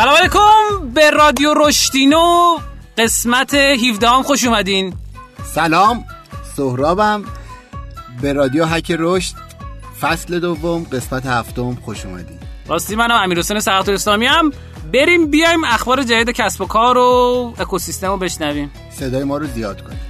سلام علیکم به رادیو رشتینو قسمت 17 هم خوش اومدین. سلام سهرابم. به رادیو حک رشد فصل دوم قسمت هفتم خوش اومدین. راستی منم امیر حسین سقط اسلامی هم بریم بیایم اخبار جدید کسب و کار و اکوسیستم رو بشنویم. صدای ما رو زیاد کنیم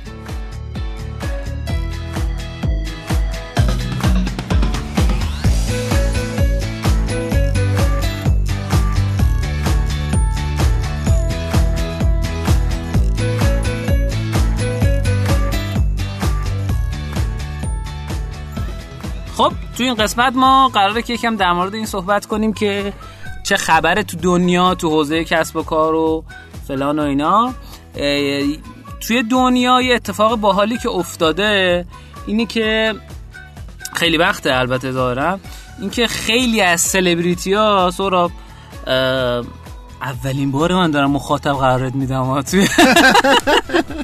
تو این قسمت ما قراره که یکم در مورد این صحبت کنیم که چه خبره تو دنیا تو حوزه کسب و کار و فلان و اینا. توی دنیا یه اتفاق باحالی که افتاده اینی که خیلی وقته البته ظاهرا. اینکه خیلی از سلبریتی ها اولین بار من دارم مخاطب قرارت میدم توی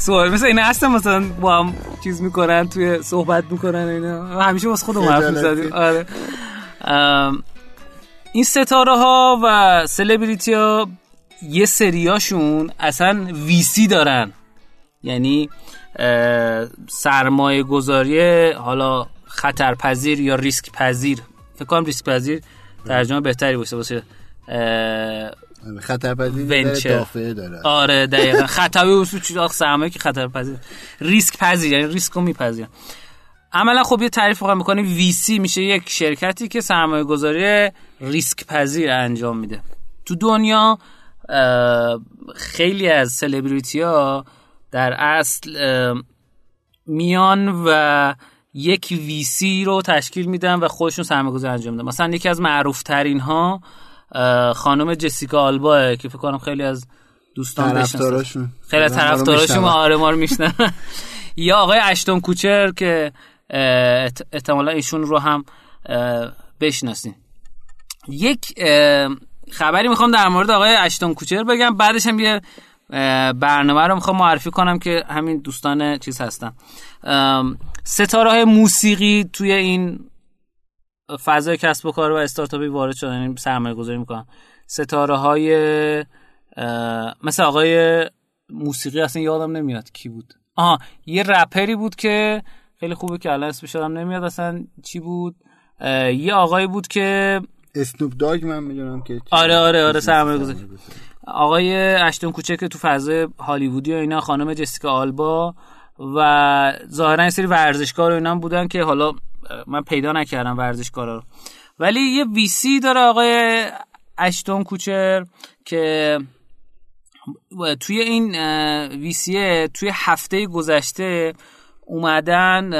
سوال. مثل اینا هستن مثلا با هم چیز می‌کنن توی صحبت می‌کنن اینا. همیشه واسه خودم حرف می‌زدیم آره. این ستاره ها و سلبریتی ها یه سریاشون اصلا ویسی دارن. یعنی سرمایه گذاری حالا خطرپذیر یا ریسک پذیر فکر کنم ریسک پذیر ترجمه بهتری باشه باشه خطرپذیر دافعه داره. آره دقیقا. خطاوی اصول چیز سرمایه که خطرپذیر ریسک پذیر یعنی ریسک رو میپذیر عملا خب یه تعریف بخوام می‌کنیم وی سی میشه یک شرکتی که سرمایه گذاری ریسک پذیر انجام میده. تو دنیا خیلی از سلبریتی ها در اصل میان و یک ویسی رو تشکیل میدن و خودشون سرمایه گذاری انجام میدن. مثلا یکی از معروف ترین ها خانم جسیکا آلبا که فکر کنم خیلی از دوستان طرفداراشون خیلی از طرفداراشون آره ما رو میشنن یا آقای اشتون کوچر که احتمالا ایشون رو هم بشناسین. یک خبری می‌خوام در مورد آقای اشتون کوچر بگم. بعدش هم یه برنامه رو می‌خوام معرفی کنم که همین دوستان چیز هستن. ستاره های موسیقی توی این فضای کسب و کار و استارتاپی وارد شدن یعنی سرمایه گذاری می‌کنن ستاره های مثل آقای موسیقی اصلا یادم نمیاد کی بود. آها یه رپری بود که خیلی خوبه که الان اسمش یادم نمیاد اصلا چی بود. یه آقایی بود که اسنوپ داگ من می‌دونم که آره آره آره سرمایه گذاری آقای اشتون کوچک که تو فضای هالیوودی و اینا خانم جسیکا آلبا و ظاهرا یه سری ورزشکار و اینا بودن که حالا من پیدا نکردم ورزشکارا رو. ولی یه ویسی داره آقای اشتون کوچر که توی این ویسیه توی هفته گذشته اومدن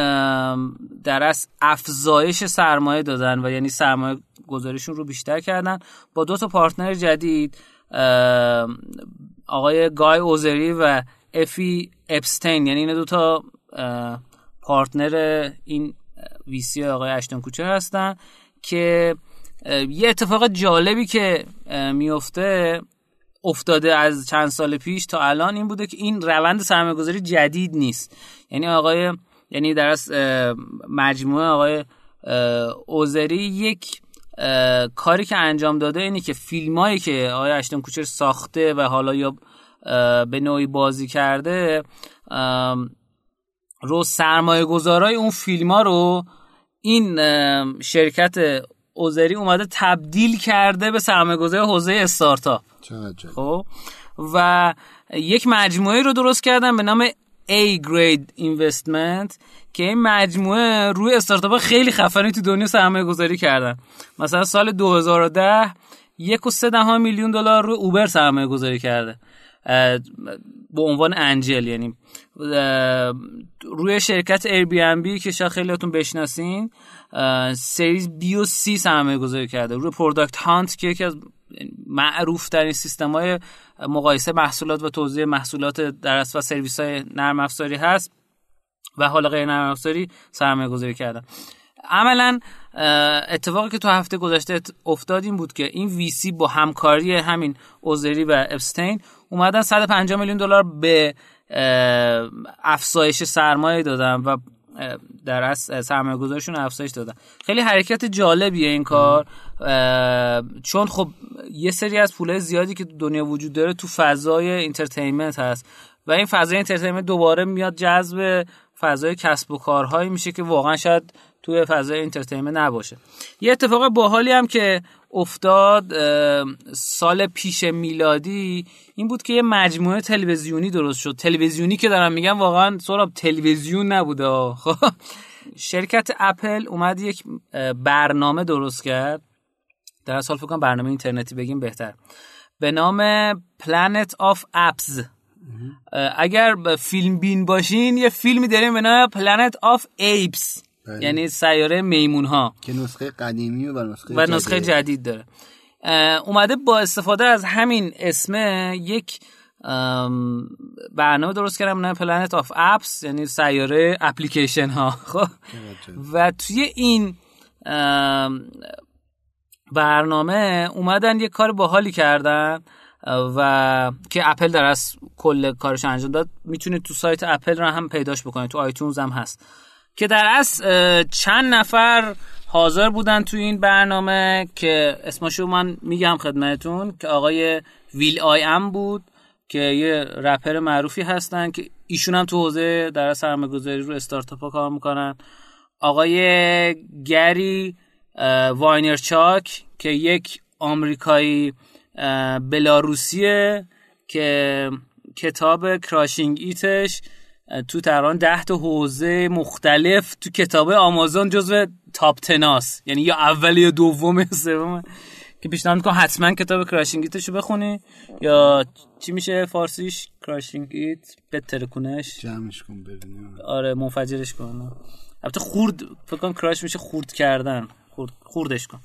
در از افزایش سرمایه دادن و یعنی سرمایه گذاریشون رو بیشتر کردن. با دو تا پارتنر جدید آقای گای اوزری و افی اپستین یعنی این دو تا پارتنر این ویسی آقای اشتون کوچر هستن که یه اتفاق جالبی که میفته افتاده از چند سال پیش تا الان این بوده که این روند سرمایه‌گذاری جدید نیست. یعنی آقای یعنی در مجموعه آقای اوزری یک کاری که انجام داده اینی که فیلمایی که آقای اشتون کوچر ساخته و حالا یا به نوعی بازی کرده رو سرمایه گذارای اون فیلم ها رو این شرکت اوزری اومده تبدیل کرده به سرمایه گذاری حوزه استارتا خب؟ و یک مجموعه رو درست کردن به نام A Grade Investment که این مجموعه روی استارتاپ خیلی خفنی تو دنیا سرمایه گذاری کردن. مثلا سال 2010 یک و سه میلیون دلار روی Uber سرمایه گذاری کرده به عنوان angel یعنی روی شرکت Airbnb که شاید خیلیاتون بشناسین series B و C سرمایه گذاری کرده. روی Product Hunt که یکی از معروف ترین سیستم های مقایسه محصولات و توضیح محصولات در و سرویس های نرم افزاری هست و حالا غیر نرم افزاری سرمایه گذاری کردن. عملا اتفاقی که تو هفته گذشته افتاد این بود که این VC با همکاری همین اوزری و اپستین اومدن 150 میلیون دلار به افزایش سرمایه دادن و در اصل سرمایه گذارشون افزایش دادن. خیلی حرکت جالبیه این کار. چون خب یه سری از پولای زیادی که دنیا وجود داره تو فضای entertainment هست و این فضای entertainment دوباره میاد جذب فضای کسب و کارهایی میشه که واقعا شاید توی فضای entertainment نباشه. یه اتفاق باحالی هم که افتاد سال پیش میلادی این بود که یه مجموعه تلویزیونی درست شد. تلویزیونی که دارم میگم واقعا صرفا تلویزیون نبوده. خب شرکت اپل اومد یک برنامه درست کرد. در اصل فکر کنم برنامه اینترنتی بگیم بهتر. به نام Planet of Apps. اگر فیلم بین باشین یه فیلمی داریم به نام Planet of Apes. بله. یعنی سیاره میمون ها که نسخه قدیمی و نسخه, و نسخه جدید. داره. اومده با استفاده از همین اسم یک برنامه درست کردن به نام Planet of Apps یعنی سیاره اپلیکیشن ها خب و توی این برنامه اومدن یه کار باحالی کردن و که اپل در اصل کل کارش انجام داد. می‌تونید تو سایت اپل رو هم پیداش بکنید. تو iTunes هم هست. که در اصل چند نفر حاضر بودن تو این برنامه که اسمشو من میگم خدمتون که آقای will.i.am بود که یه رپر معروفی هستن که ایشون هم تو حوزه در سرمایه‌گذاری رو استارتاپ ها کار می‌کنن. آقای گری واینرچاک که یک آمریکایی بلاروسیه که کتاب Crushing It ش تو تقریبا ده تا حوزه مختلف تو کتاب آمازون جزو top ten هاس یعنی یا اول یا دوم یا سوم. که پیشنهاد می‌کنم حتما کتاب Crushing It شو بخونی. یا چی میشه فارسیش؟ Crushing It بترکونش جمعش کن ببینیم. آره منفجرش کن. البته خورد فکر کنم کراش میشه خورد کردن. خورد خوردش کن.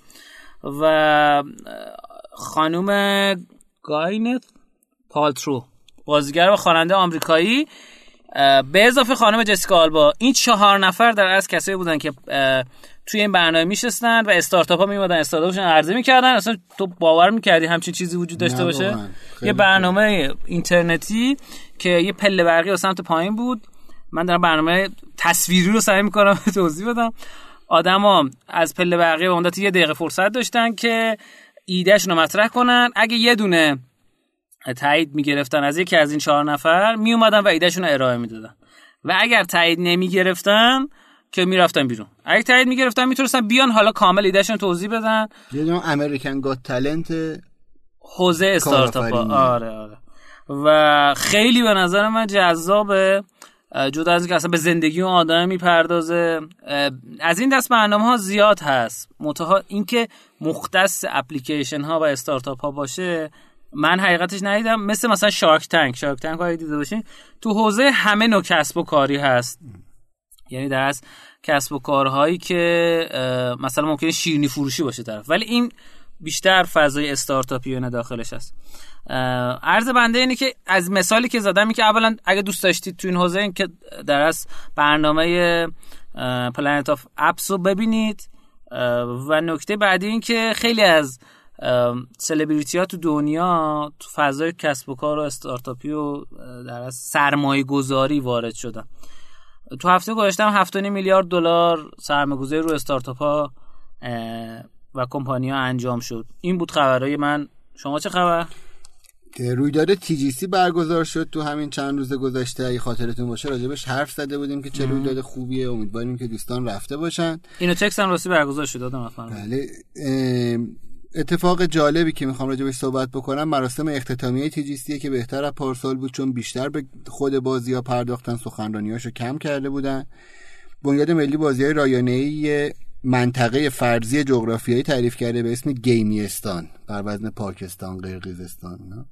و خانوم گاینت پالترو. بازیگر و خواننده آمریکایی. به اضافه خانم جسیکا آلبا این چهار نفر در از کسایی بودن که توی این برنامه میشستن و استارتاپ ها میمدن استارتاپشون عرضه می‌کردن. اصلا تو باور می‌کردی همچین چیزی وجود داشته باشه؟ یه برنامه اینترنتی که یه پله برقی و سمت پایین بود. من در برنامه تصویری رو سعی می‌کنم توضیح بدم. آدما از پله برقی به مدت یه دقیقه فرصت داشتن که ایدهشون رو مطرح کنن. اگه یه دونه تایید می‌گرفتن. از یکی از این چهار نفر می اومدن و ایدهشون رو ارائه می‌دادن. و اگر تایید نمی‌گرفتن که می‌رفتن بیرون. اگه تایید می‌گرفتن می‌تونستن بیان حالا کامل ایدهشون توضیح بدن. یه امریکن گات تالنت حوزه استارتاپ. آره آره. و خیلی به نظر من جذابه جدا از اینکه اصلا به زندگی اون آدم می‌پردازه. از این دست برنامه ها زیاد هست. منتها اینکه مختص اپلیکیشن ها و استارتاپ ها باشه من حقیقتش ندیدم. مثل مثلا شارک تنک. شارک تنک رو دیده باشین تو حوزه همه نوع کسب و کاری هست. یعنی در از کسب و کارهایی که مثلا ممکنه شیرینی فروشی باشه طرف. ولی این بیشتر فضای استارتاپی و داخلش هست. عرض بنده اینه که از مثالی که زدم که اولا اگه دوست داشتید تو این حوزه این که در اصل برنامه Planet of Apps رو ببینید. و نکته بعدی این که خیلی از سلبریتی ها تو دنیا تو فضای کسب و کار و استارتاپی و در اصل سرمایه گذاری وارد شدن. تو هفته گذشته ام 7.5 میلیارد دلار سرمایه گذاری رو استارتاپ ها و کمپانی ها انجام شد. این بود خبرهای من. شما چه خبر؟ رویداد تی جی سی برگزار شد تو همین چند روز گذشته. اگه خاطرتون باشه راجبش حرف زده بودیم که چه رویداد خوبیه. امیدواریم که دوستان رفته باشن. اینو تکس هم راستی برگزار شد دادم بله. اتفاق جالبی که می‌خوام راجع بهش صحبت بکنم مراسم اختتامیه تیجیستیه که بهتر از پارسال بود چون بیشتر به خود بازی ها پرداختن سخنرانیاشو کم کرده بودن. بنیاد ملی بازی های رایانه منطقه فرضی جغرافیایی تعریف کرده به اسم گیمیستان بر وزن پاکستان قرقیزستان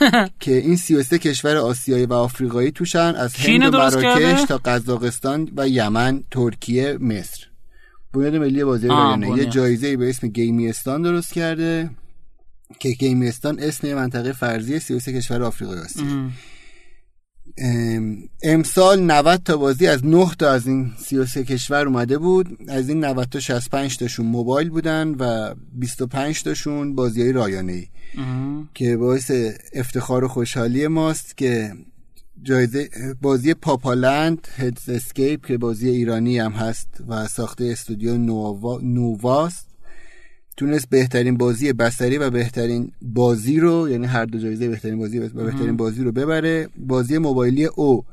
که این 33 کشور آسیایی و آفریقایی توشن از هند و مراکش تا قزاقستان و یمن ترکیه مصر. بنیاد ملی بازی رایانه یه جایزه به اسم گیمیستان درست کرده که گیمیستان اسم منطقه فرضی 33 کشور آفریقای است امسال 90 تا بازی از 9 تا از این 33 کشور اومده بود. از این 90 تا 65 تاشون موبایل بودن و 25 تاشون بازی های رایانه ای که باعث افتخار و خوشحالی ماست که جایزه بازی پاپالند هدز اسکیپ که بازی ایرانی هم هست و ساخته استودیو نووا نوواست تونست بهترین بازی بصری و بهترین بازی رو یعنی هر دو جایزه بهترین بازی و بهترین بازی رو ببره. بازی موبایلی او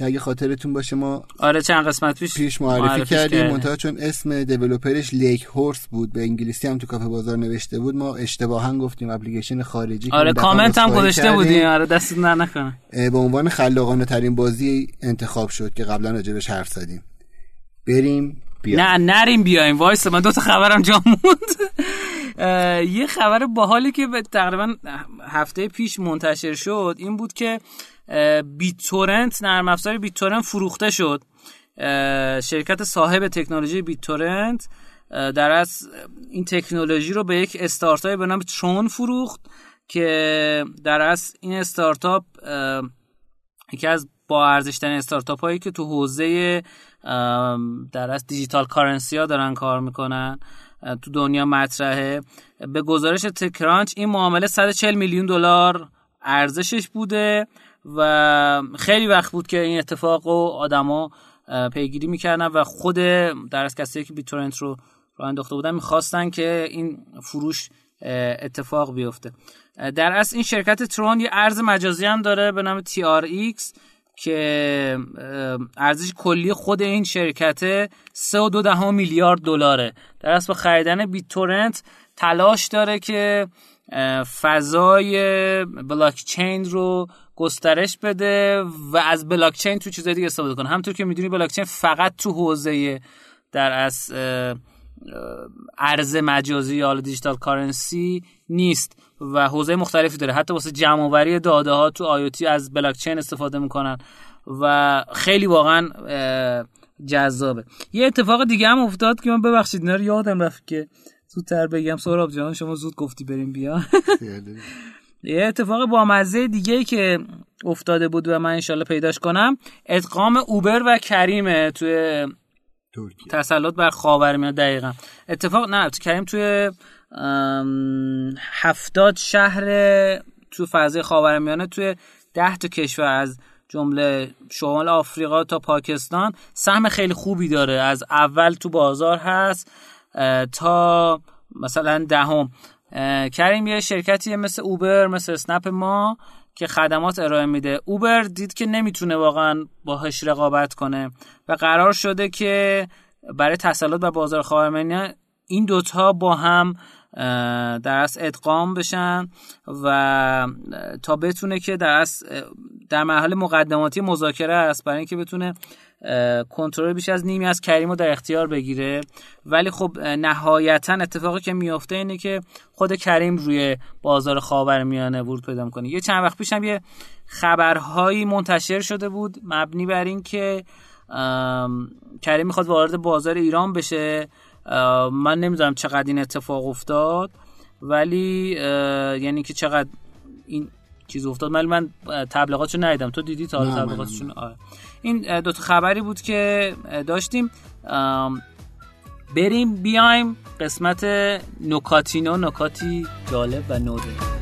که اگه خاطرتون باشه ما آره چند قسمت پیش پیش معرفی کردیم منتها چون اسم developer ش لیک هورس بود به انگلیسی هم تو کافه بازار نوشته بود ما اشتباها گفتیم اپلیکیشن خارجی آره کامنت هم گذاشته بودیم آره دست درد نکنه. به عنوان خلاقانه ترین بازی انتخاب شد که قبلا راجبش حرف زدیم. بریم بیایم. نه نریم بیایم. وایس من دو تا خبرم جا موند. یه خبر باحالی که تقریبا هفته پیش منتشر شد این بود که بیت تورنت نرم افزار بیت تورنت فروخته شد. شرکت صاحب تکنولوژی بیت تورنت در از این تکنولوژی رو به یک استارتاپ به نام ترون فروخت که در از این استارتاپ یکی از با ارزش ترین استارتاپ هایی که تو حوزه در از دیجیتال کارنسی ها دارن کار می‌کنن تو دنیا مطرحه. به گزارش تکرانچ این معامله 140 میلیون دلار ارزشش بوده. و خیلی وقت بود که این اتفاق رو آدما پیگیری می‌کردن و خود در از کسی که بیتورنت رو راه انداخته بودن می‌خواستن که این فروش اتفاق بیفته. در اصل این شرکت ترون یه ارز مجازی هم داره به نام TRX که ارزش کلی خود این شرکت 3.2 میلیارد دلاره. در اصل با خریدن بیت تورنت تلاش داره که فضای بلاک چین رو گسترش بده و از بلاک چین تو چیزای دیگه استفاده کنه. همطور که می‌دونی بلاک چین فقط تو حوزه در از ارز مجازی یا digital currency نیست و حوزه مختلفی داره. حتی واسه جمع آوری داده ها تو IoT از بلاک چین استفاده می‌کنن و خیلی واقعا جذابه. یه اتفاق دیگه هم افتاد که من ببخشید اینا رو یادم رفت که زودتر بگم. سهراب جان شما زود گفتی بریم بیا. یه اتفاق با مزه دیگه که افتاده بود و من انشالله پیداش کنم ادغام اوبر و کریمه توی ترکیه. تسلط بر خاورمیانه دقیقا. اتفاق نه تو کریم توی هفتاد شهر تو فضای خاورمیانه توی ده تا کشور از جمله شمال آفریقا تا پاکستان سهم خیلی خوبی داره. از اول تو بازار هست تا مثلا دهم. کریم یه شرکتی مثل اوبر مثل اسنپ ما که خدمات ارائه میده. اوبر دید که نمی‌تونه واقعا باهاش رقابت کنه و قرار شده که برای تسلط بر بازار خاورمیانه این دوتا با هم در از ادغام بشن و تا بتونه که در در مرحله مقدماتی مذاکره است برای اینکه بتونه کنترل بیش از نیمی از کریم رو در اختیار بگیره. ولی خب نهایتا اتفاقی که میافته اینه که خود کریم روی بازار خاورمیانه ورود پیدا می‌کنه. یه چند وقت پیشم یه خبرهایی منتشر شده بود مبنی بر اینکه کریم می‌خواد وارد بازار ایران بشه. من نمی‌دونم چقدر این اتفاق افتاد ولی یعنی که چقدر این چیز افتاد. ولی من تبلیغاتشو ندیدم. تو دیدی تا تبلیغاتشون؟ آره. این دو تا خبری بود که داشتیم. بریم بیایم قسمت نکاتینو نکاتی جالب و نوده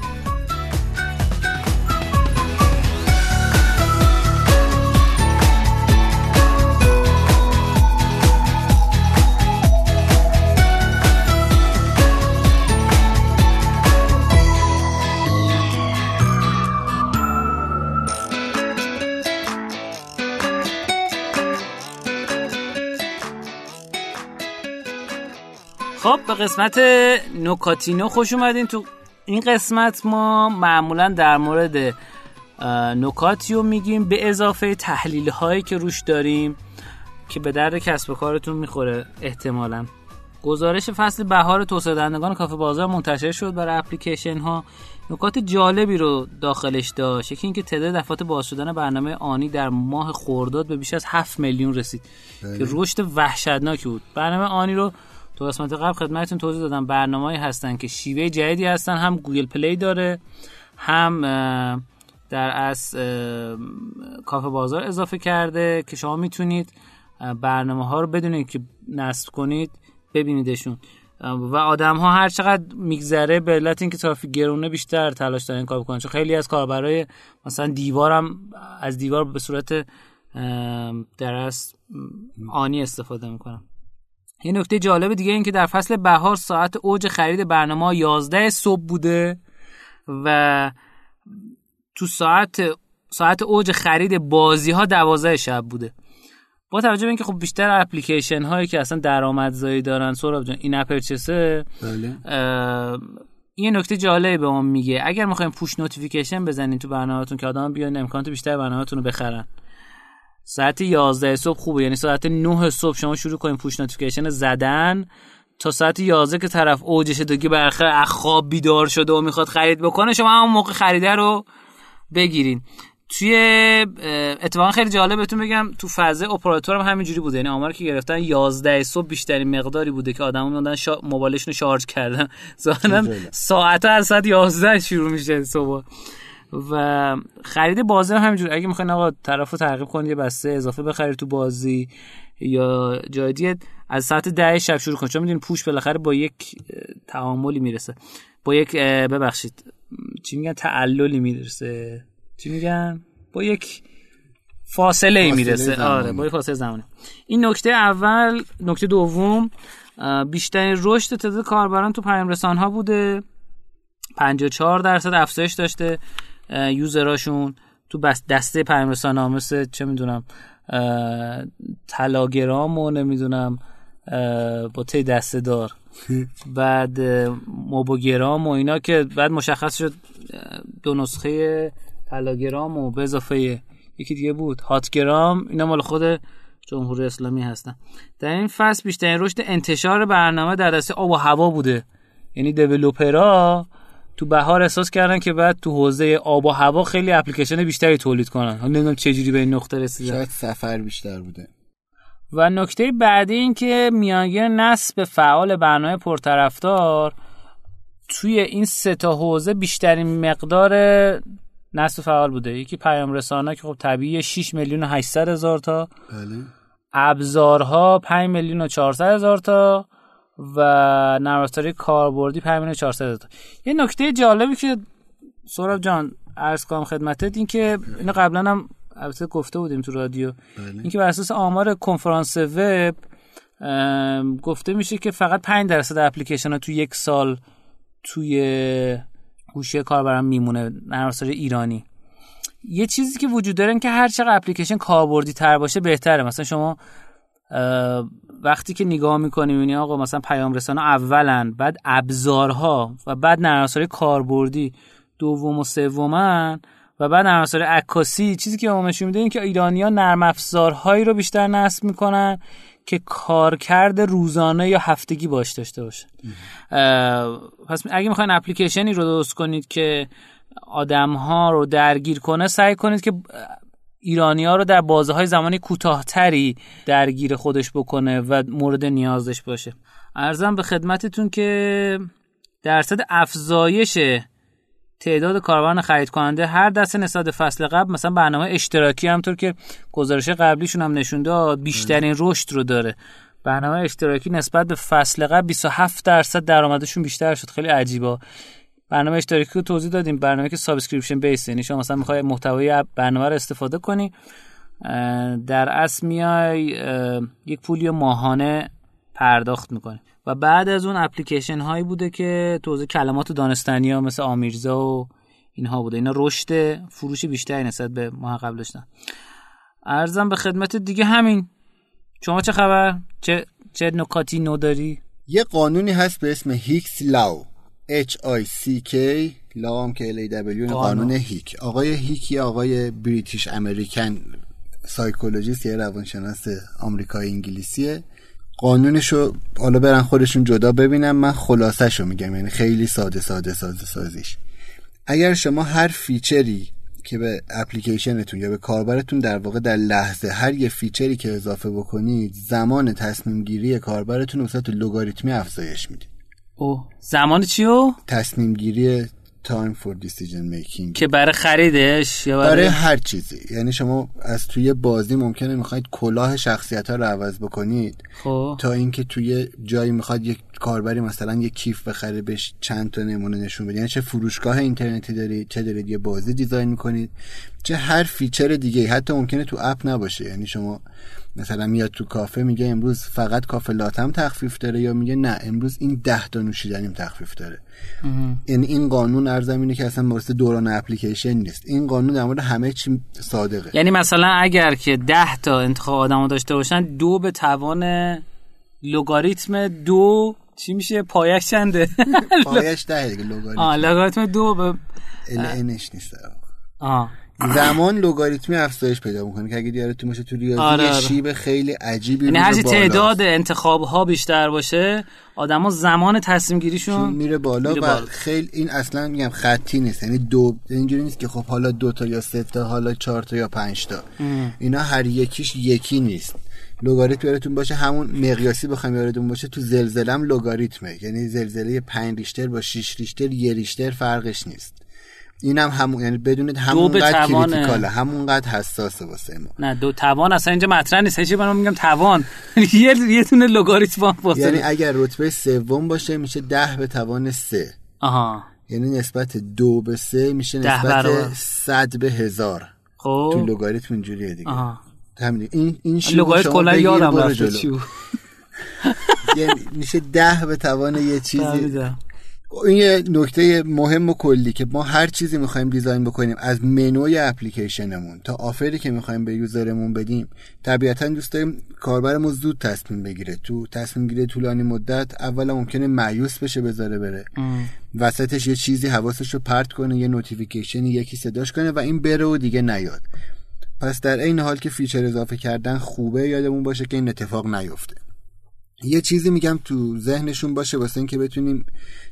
خب به قسمت نکاتینو خوش اومدین تو این قسمت. ما معمولا در مورد نکاتی رو میگیم به اضافه تحلیل هایی که روش داریم که به درد کسب و کارتون می‌خوره احتمالا. گزارش فصل بهار توسعه دهندگان کافه بازار منتشر شد برای اپلیکیشن ها نکات جالبی رو داخلش داشت. یکی اینکه تعداد دفعات باز شدن برنامه آنی در ماه خورداد به بیش از 7 میلیون رسید. که بله. رشد وحشتناکی بود. برنامه آنی رو تو قسمت قبل خدمتتون توضیح دادم برنامه‌ای هستن که شیوه جدیدی هستن هم گوگل پلی داره هم در از کافه بازار اضافه کرده که شما می‌تونید برنامه ها رو بدون اینکه نصب کنید ببینیدشون. و آدم ها هر چقدر میگذره به علت اینکه ترافیک گرونه بیشتر تلاش دارن کار بکنن. چون خیلی از کاربرای مثلا دیوارم از دیوار به صورت درست آنی استفاده می‌کنن. یه نکته جالب دیگه این که در فصل بهار ساعت اوج خرید برنامه 11 صبح بوده و تو ساعت ساعت اوج خرید بازی ها 12 شب بوده. با توجه به اینکه خب بیشتر اپلیکیشن هایی که اصلا درآمدزایی دارن سوراب جان این اپرچسه بله. این نکته جالبی به ما میگه. اگر می‌خوایم push notification بزنین تو برنامهتون که آدم بیان امکانات بیشتر برنامهتون رو بخرن. ساعت 11 صبح خوبه. یعنی ساعت 9 صبح شما شروع کنین push notification زدن. تا ساعت 11 که طرف اوجشه دیگه از خواب بیدار شده و می‌خواد خرید بکنه شما همون موقع خریده رو بگیرین. توی اتفاقا خیلی جالب بهتون بگم تو فاز اپراتور هم همینجوری بوده. یعنی آمار که گرفتن 11 صبح بیشترین مقداری بوده که آدما اومدن شا... موبایلشون رو شارژ کردن. ظاهرا ساعت از ساعت 11 شروع میشه صبح. و خرید بازی هم همینجوری. اگه می‌خواین آقا طرفو تعقیب کنید یه بسته اضافه بخرید تو بازی یا جای دیگه از ساعت 10 شب شروع کنید. چون می‌دونید پوش بالاخره با یک تعاملی می‌رسه. با یک ببخشید. چی میگن؟ تعللی می‌رسه. چی میگن؟ با یک فاصله ای می‌رسه. آره با یک فاصله زمانی. این نکته اول نکته دوم بیشترین رشد تعداد کاربران تو پیام رسان ها بوده 54 درصد افزایش داشته. یوزراشون تو بس دسته پیام رسان ها مثل چه می‌دونم تلاگرام و نمی‌دونم با تی دسته دار. بعد موبوگرام و اینا که بعد مشخص شد دو نسخه تلاگرام و به اضافه یکی دیگه بود. هاتگرام اینا مال خود جمهوری اسلامی هستن. در این فصل بیشترین رشد انتشار برنامه در دسته آب و هوا بوده. یعنی دیولوپرها تو بهار احساس کردن که بعد تو حوزه آب و هوا خیلی اپلیکیشن بیشتری تولید کنن. نمی‌دونم چه جوری به این نقطه رسیدن. شاید سفر بیشتر بوده. و نکته بعدی این که میانگین نصب فعال برنامه پرطرفدار توی این سه تا حوزه بیشترین مقدار نصب فعال بوده. یکی پیام رسانه که خب طبیعی 6 میلیون و 800 هزار تا. بله. ابزارها 5 میلیون و 400 هزار تا. و نرم کاربردی 5 میلیون و 400 هزار تا یه نکته جالبی که سوراب جان عرض کنم خدمتت این که اینو قبلا هم البته گفته بودیم تو رادیو. بله. اینکه بر اساس آمار کنفرانس وب گفته میشه که فقط 5 درصد اپلیکیشن ها تو یک سال توی گوشی کاربرم میمونه نرم ایرانی. یه چیزی که وجود داره که هر چقدر اپلیکیشن کاربردی تر باشه بهتره. مثلا شما وقتی که نگاه می‌کنی می‌بینی آقا مثلا پیام رسانه اولا بعد ابزارها و بعد نرم کاربردی دوم و سومن و بعد نرم عکاسی چیزی که ما نشون میده این که ایرانیا نرم افزارهایی رو بیشتر نصب می‌کنن که کارکرد روزانه یا هفتگی باش داشته باشه. پس اگه می‌خواین اپلیکیشنی رو درست کنید که آدم ها رو درگیر کنه سعی کنید که ایرانی ها رو در بازه های زمانی کوتاهتری درگیر خودش بکنه و مورد نیازش باشه. ارزم به خدمتتون که درصد افزایش تعداد کاربران خرید کننده هر دسته نسبت فصل قبل مثلا برنامه اشتراکی همطور که گزارش قبلیشون هم نشون داد بیشترین رشد رو داره. برنامه اشتراکی نسبت به فصل قبل 27 درصد درآمدشون بیشتر شد. خیلی عجیبا برنامه اشتراکی رو توضیح دادیم برنامه که subscription base یعنی شما مثلا می‌خوای محتوای برنامه رو استفاده کنی در اصل میای یک پولی ماهانه پرداخت می‌کنی. و بعد از اون اپلیکیشن هایی بوده که توضیح کلمات دانستنی ها مثل آمیرزا و اینها بوده. اینا رشد فروش بیشتری نسبت به ماه قبل داشتن عرضم به خدمت دیگه همین. شما چه خبر؟ چه چه نکاتی نو داری؟ یه قانونی هست به اسم Hick's Law. H I C K Law هم که L A W قانون هیک. آقای هیک یه آقای British American psychologist یه روانشناس آمریکایی انگلیسیه. قانونشو حالا برن خودشون جدا ببینم من خلاصشو میگم یعنی خیلی ساده ساده ساده سازیش. اگر شما هر feature ی که به اپلیکیشنتون یا به کاربرتون در واقع در لحظه هر یه feature ی که اضافه بکنید زمان تصمیم گیری کاربرتون به صورت لگاریتمی افزایش می‌دید او زمان چیو؟ تصمیم گیری time for decision making. که برای خریدش یا برای... برای هر چیزی. یعنی شما از توی بازی ممکنه می‌خواید کلاه شخصیت ها رو عوض بکنید. خب. تا اینکه توی جایی می‌خواد یک کاربری مثلا یه کیف بخره بهش چند تا نمونه نشون بده. یعنی چه فروشگاه اینترنتی دارید چه دارید یه بازی design می‌کنید چه هر feature دیگه حتی ممکنه تو اپ نباشه. یعنی شما مثلا میاد تو کافه میگه امروز فقط کافه لاتم تخفیف داره یا میگه نه امروز این ده تا نوشیدنیم تخفیف داره. یعنی این قانون عرضم اینه که اصلا واسه دوران اپلیکیشن نیست. این قانون در مورد همه چی صادقه. یعنی مثلا اگر که ده تا انتخاب آدمو داشته باشن دو به توان لگاریتم دو چی میشه؟ پایش چنده؟ پایش ده دیگه لگاریتم آه لگاریتم دو به الانش نیست. آه. زمان لگاریتمی افزایش پیدا می‌کنه که اگه یادتون باشه تو ریاضی آره، آره. شیب خیلی عجیبی یعنی هرچی. تعداد انتخاب ها بیشتر باشه آدما زمان تصمیم گیریشون میره بالا میره و بالا. خیلی این اصلا میگم خطی نیست یعنی دو اینجوری نیست که خب حالا دو تا یا سه تا حالا چهار تا یا پنج تا اینا هر یکیش یکی نیست لگاریتم یادتون باشه همون مقیاسی بخوام یادتون باشه تو زلزلم لگاریتمه یعنی زلزله 5 ریشتر با 6 ریشتر یه ریشتر فرقش نیست اینم همون یعنی بدونید همونقدر توانه. کریتیکاله همونقدر حساسه واسه ما. نه دو توان اصلا اینجا مطرح نیست. هیچی من میگم توان. یه یه دونه لگاریتم یعنی فاصله اگر رتبه سوم باشه میشه ده به توان سه. آها. یعنی نسبت دو به سه میشه. نسبت صد به هزار. تو خب لگاریتم اینجوریه دیگه. آها. همین این این لگاریتم کلا یادم بود. یعنی میشه ده به توان یه چیزی. این یه نکته مهم و کلی که ما هر چیزی می‌خوایم design بکنیم از منوی اپلیکیشنمون تا offer ی که می‌خوایم به user مون بدیم طبیعتا دوست داریم کاربرمون زود تصمیم بگیره. تو تصمیم گیری طولانی مدت اولا ممکنه مایوس بشه بذاره بره. ام. وسطش یه چیزی حواسش رو پرت کنه یه notification یکی صداش کنه و این بره و دیگه نیاد. پس در این حال که feature اضافه کردن خوبه یادمون باشه که این اتفاق نیفته. یه چیزی میگم تو ذهنشون باشه واسه اینکه بتونیم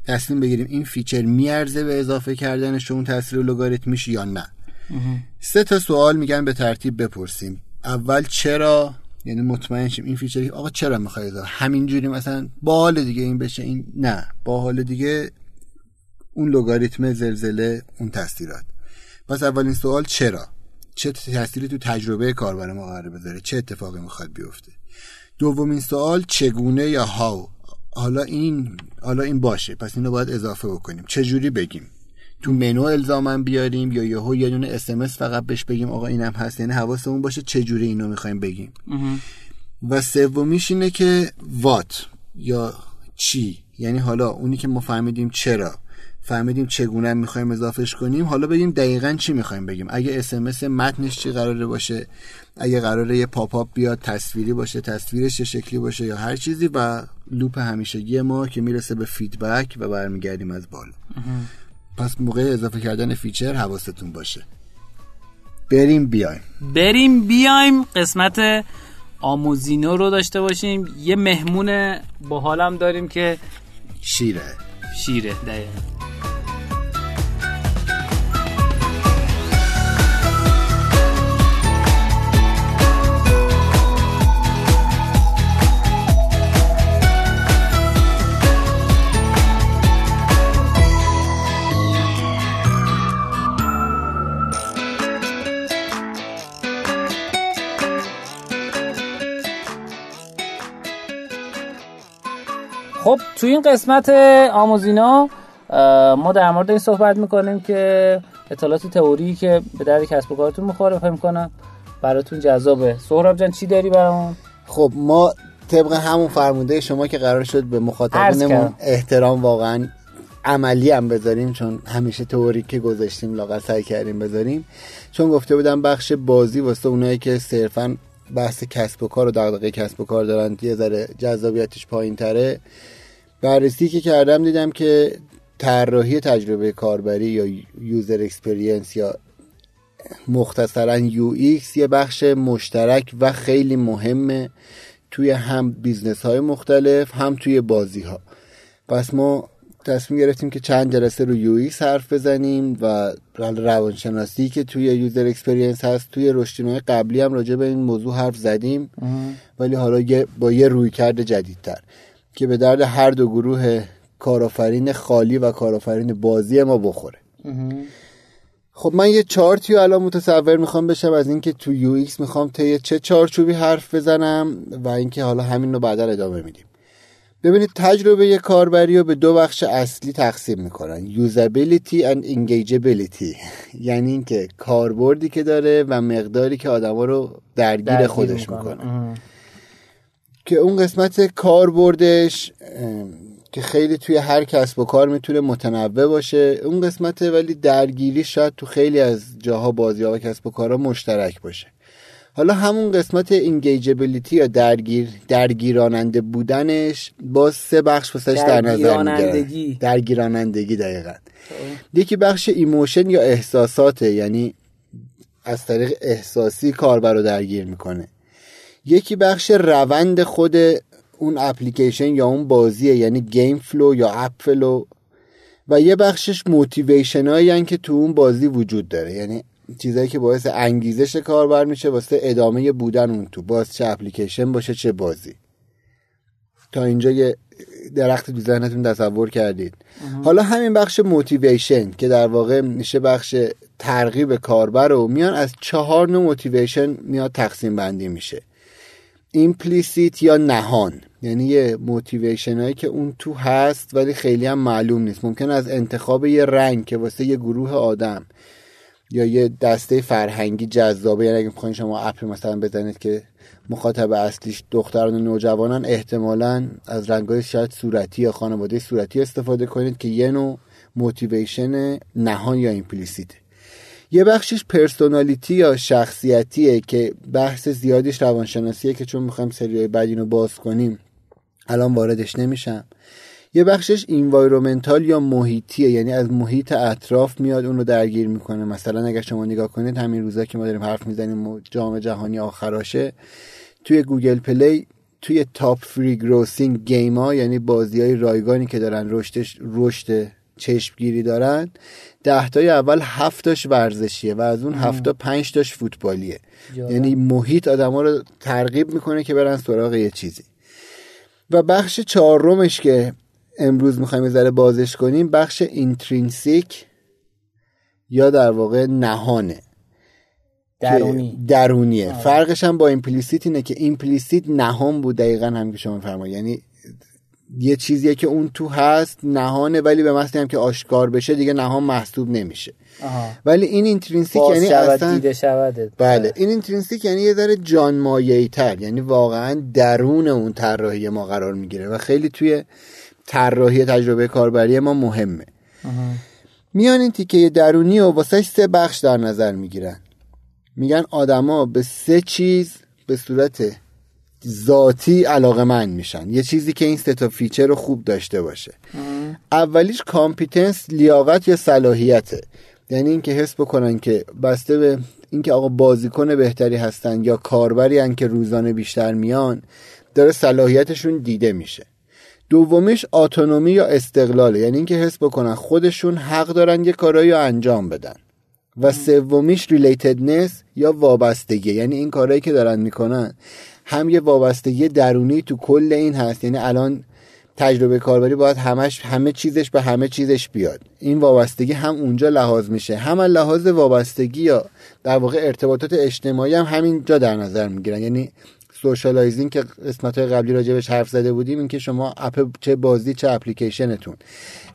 تصمیم بگیریم این feature میارزه به اضافه کردنش اون تاثیر لگاریتمیش یا نه. سه تا سوال میگن به ترتیب بپرسیم. اول چرا؟ یعنی مطمئن شیم این feature آقا چرا می‌خوای اضافه؟ همینجوری مثلا با حال دیگه این بشه این نه. با حال دیگه اون لگاریتم زلزله اون تاثیرات. پس اولین سوال چرا؟ چه تأثیری تو تجربه کاربر ما قراره بذاره؟ چه اتفاقی می‌خواد بیفته؟ دومین سوال چگونه یا هاو حالا این حالا این باشه. پس اینو باید اضافه بکنیم. چه جوری بگیم؟ تو منو الزاما بیاریم یا یهو یه دونه اس فقط بهش بگیم آقا اینم هست. یعنی حواسمون باشه چه جوری اینو می‌خوایم بگیم. و سومیش اینه که وات یا چی. یعنی حالا اونی که ما فهمیدیم چرا. فهمیدیم چگونه می‌خوایم اضافهش کنیم. حالا بگیم دقیقا چی می‌خوایم بگیم. اگه اسمس متنش چی قراره باشه؟ اگه قراره یه pop-up بیاد تصویری باشه تصویرش چه شکلی باشه یا هر چیزی و loop همیشگی ما که می‌رسه به feedback و برمیگردیم از بالا. پس موقع اضافه کردن feature حواستون باشه. بریم بیایم. بریم بیایم. قسمت آموزینو رو داشته باشیم. یه مهمون باحالم داریم که شیره. شیره دقیقا خب تو این قسمت آموزینا ما در مورد این صحبت می‌کنیم که اطلاعات تئوری که به درد کسب و کارتون می‌خوره فکر کنم براتون جذابه سهراب جان چی داری برامون؟ خب ما طبق همون فرموده شما که قرار شد به مخاطبینمون. احترام واقعا عملی هم بذاریم چون همیشه تئوری که گذاشتیم لاغر سعی کردیم بذاریم. چون گفته بودم بخش بازی واسه اونایی که صرفا بحث کسب و کار و دغدغه کسب و کار دارن یه ذره جذابیتش پایین تره بررسی که کردم دیدم که طراحی تجربه کاربری یا user experience یا مختصرا UX یه بخش مشترک و خیلی مهمه توی هم business های مختلف هم توی بازی ها پس ما تصمیم گرفتیم که چند جلسه رو UX حرف بزنیم و روانشناسی که توی user experience هست توی رشدینهای قبلی هم راجع به این موضوع حرف زدیم. ولی حالا یه با یه رویکرد جدیدتر. که به درد هر دو گروه کارآفرین خالی و کارآفرین بازی ما بخوره. خب من یه چارتی رو الان متصور می‌خوام بشم از اینکه تو UX می‌خوام طی چه چارچوبی حرف بزنم و اینکه حالا همین رو بعدا ادامه میدیم. ببینید تجربه یه کاربری رو به دو بخش اصلی تقسیم می‌کنن. usability and engageability. یعنی اینکه کاربردی که داره و مقداری که آدما رو درگیر, خودش می‌کنه. که اون قسمت کاربردش که خیلی توی هر کسب و کار می‌تونه متنوع باشه. اون قسمت ولی درگیری شاید تو خیلی از جاها بازی ها و کسب و کارها مشترک باشه. حالا همون قسمت engageability یا درگیر درگیراننده بودنش باز سه بخش واسش در نظر می‌گیره درگیرانندگی. دقیقا. خب. یکی بخش emotion یا احساساته یعنی از طریق احساسی کاربر رو درگیر می‌کنه. یکی بخش روند خود اون اپلیکیشن یا اون بازیه یعنی game flow یا app flow. و یه بخشش motivation هایی که تو اون بازی وجود داره. یعنی چیزایی که باعث انگیزش کاربر میشه واسه ادامه بودن اون تو باز چه اپلیکیشن باشه چه بازی. تا اینجا یه درخت تو ذهنتون تصور کردید. حالا همین بخش motivation که در واقع میشه بخش ترغیب کاربر رو میان از چهار نوع motivation میاد تقسیم بندی میشه. implicit یا نهان. یعنی یه motivation هایی که اون تو هست ولی خیلی هم معلوم نیست. ممکنه از انتخاب یه رنگ که واسه یه گروه آدم یا یه دسته فرهنگی جذابه. یعنی اگه می‌خواین شما اپ مثلا بزنید که مخاطب اصلیش دختران و نوجوانان احتمالا از رنگای شاید صورتی یا خانواده صورتی استفاده کنید که یه نوع motivation نهان یا implicit ه یه بخشش personality یا شخصیتیه که بحث زیادیش روانشناسیه که چون می‌خوایم سریای بعد اینو باز کنیم الان واردش نمیشم. یه بخشش environmental یا محیطیه یعنی از محیط اطراف میاد اون رو درگیر می‌کنه. مثلا اگر شما نگاه کنید همین روزا که ما داریم حرف می‌زنیم جام جهانی آخراشه توی Google Play توی top free grossing game ها یعنی بازی های رایگانی که دارن رشدش رشد چشمگیری دارن ده تای اول هفتاش ورزشیه و از اون هفتا پنج تاش فوتبالیه. یعنی محیط آدما رو ترغیب می‌کنه که برن سراغ یه چیزی. و بخش چهارمش که امروز می‌خوایم یه ذره بازش کنیم بخش intrinsic یا در واقع نهانه. درونی. درونیه. آه. فرقش هم با implicit اینه که implicit نهان بود دقیقا هم که شما فرمایید یعنی یه چیزیه که اون تو هست نهانه ولی به محضی هم که آشکار بشه دیگه نهان محسوب نمیشه. آها. ولی این intrinsic یعنی اصلا دیده بله. بله این intrinsic یعنی یه ذره جان تر یعنی واقعا درون اون طراحی ما قرار می‌گیره و خیلی توی طراحی تجربه کاربری ما مهمه. میان این تیکه درونی و واسه سه بخش در نظر می‌گیرن. میگن آدما به سه چیز به صورت ذاتی علاقه‌مند میشن. یه چیزی که این سه تا feature رو خوب داشته باشه. اولیش competence لیاقت یا صلاحیته. یعنی اینکه حس بکنن که بسته به اینکه آقا بازیکن بهتری هستن یا کاربری هستن که روزانه بیشتر میان داره صلاحیتشون دیده میشه. دومیش autonomy یا استقلاله. یعنی اینکه حس بکنن خودشون حق دارن یه کارایی رو انجام بدن. و سومیش relatedness یا وابستگی. یعنی این کارهایی که دارن می‌کنن هم یه وابستگی درونی تو کل این هست. یعنی الان تجربه کاربری باید همش همه چیزش به همه چیزش بیاد. این وابستگی هم اونجا لحاظ میشه. هم لحاظ وابستگی یا در واقع ارتباطات اجتماعی هم همینجا در نظر می‌گیرن. یعنی socializing که قسمت های قبلی راجبش حرف زده بودیم اینکه شما اپ چه بازی چه اپلیکیشنتون.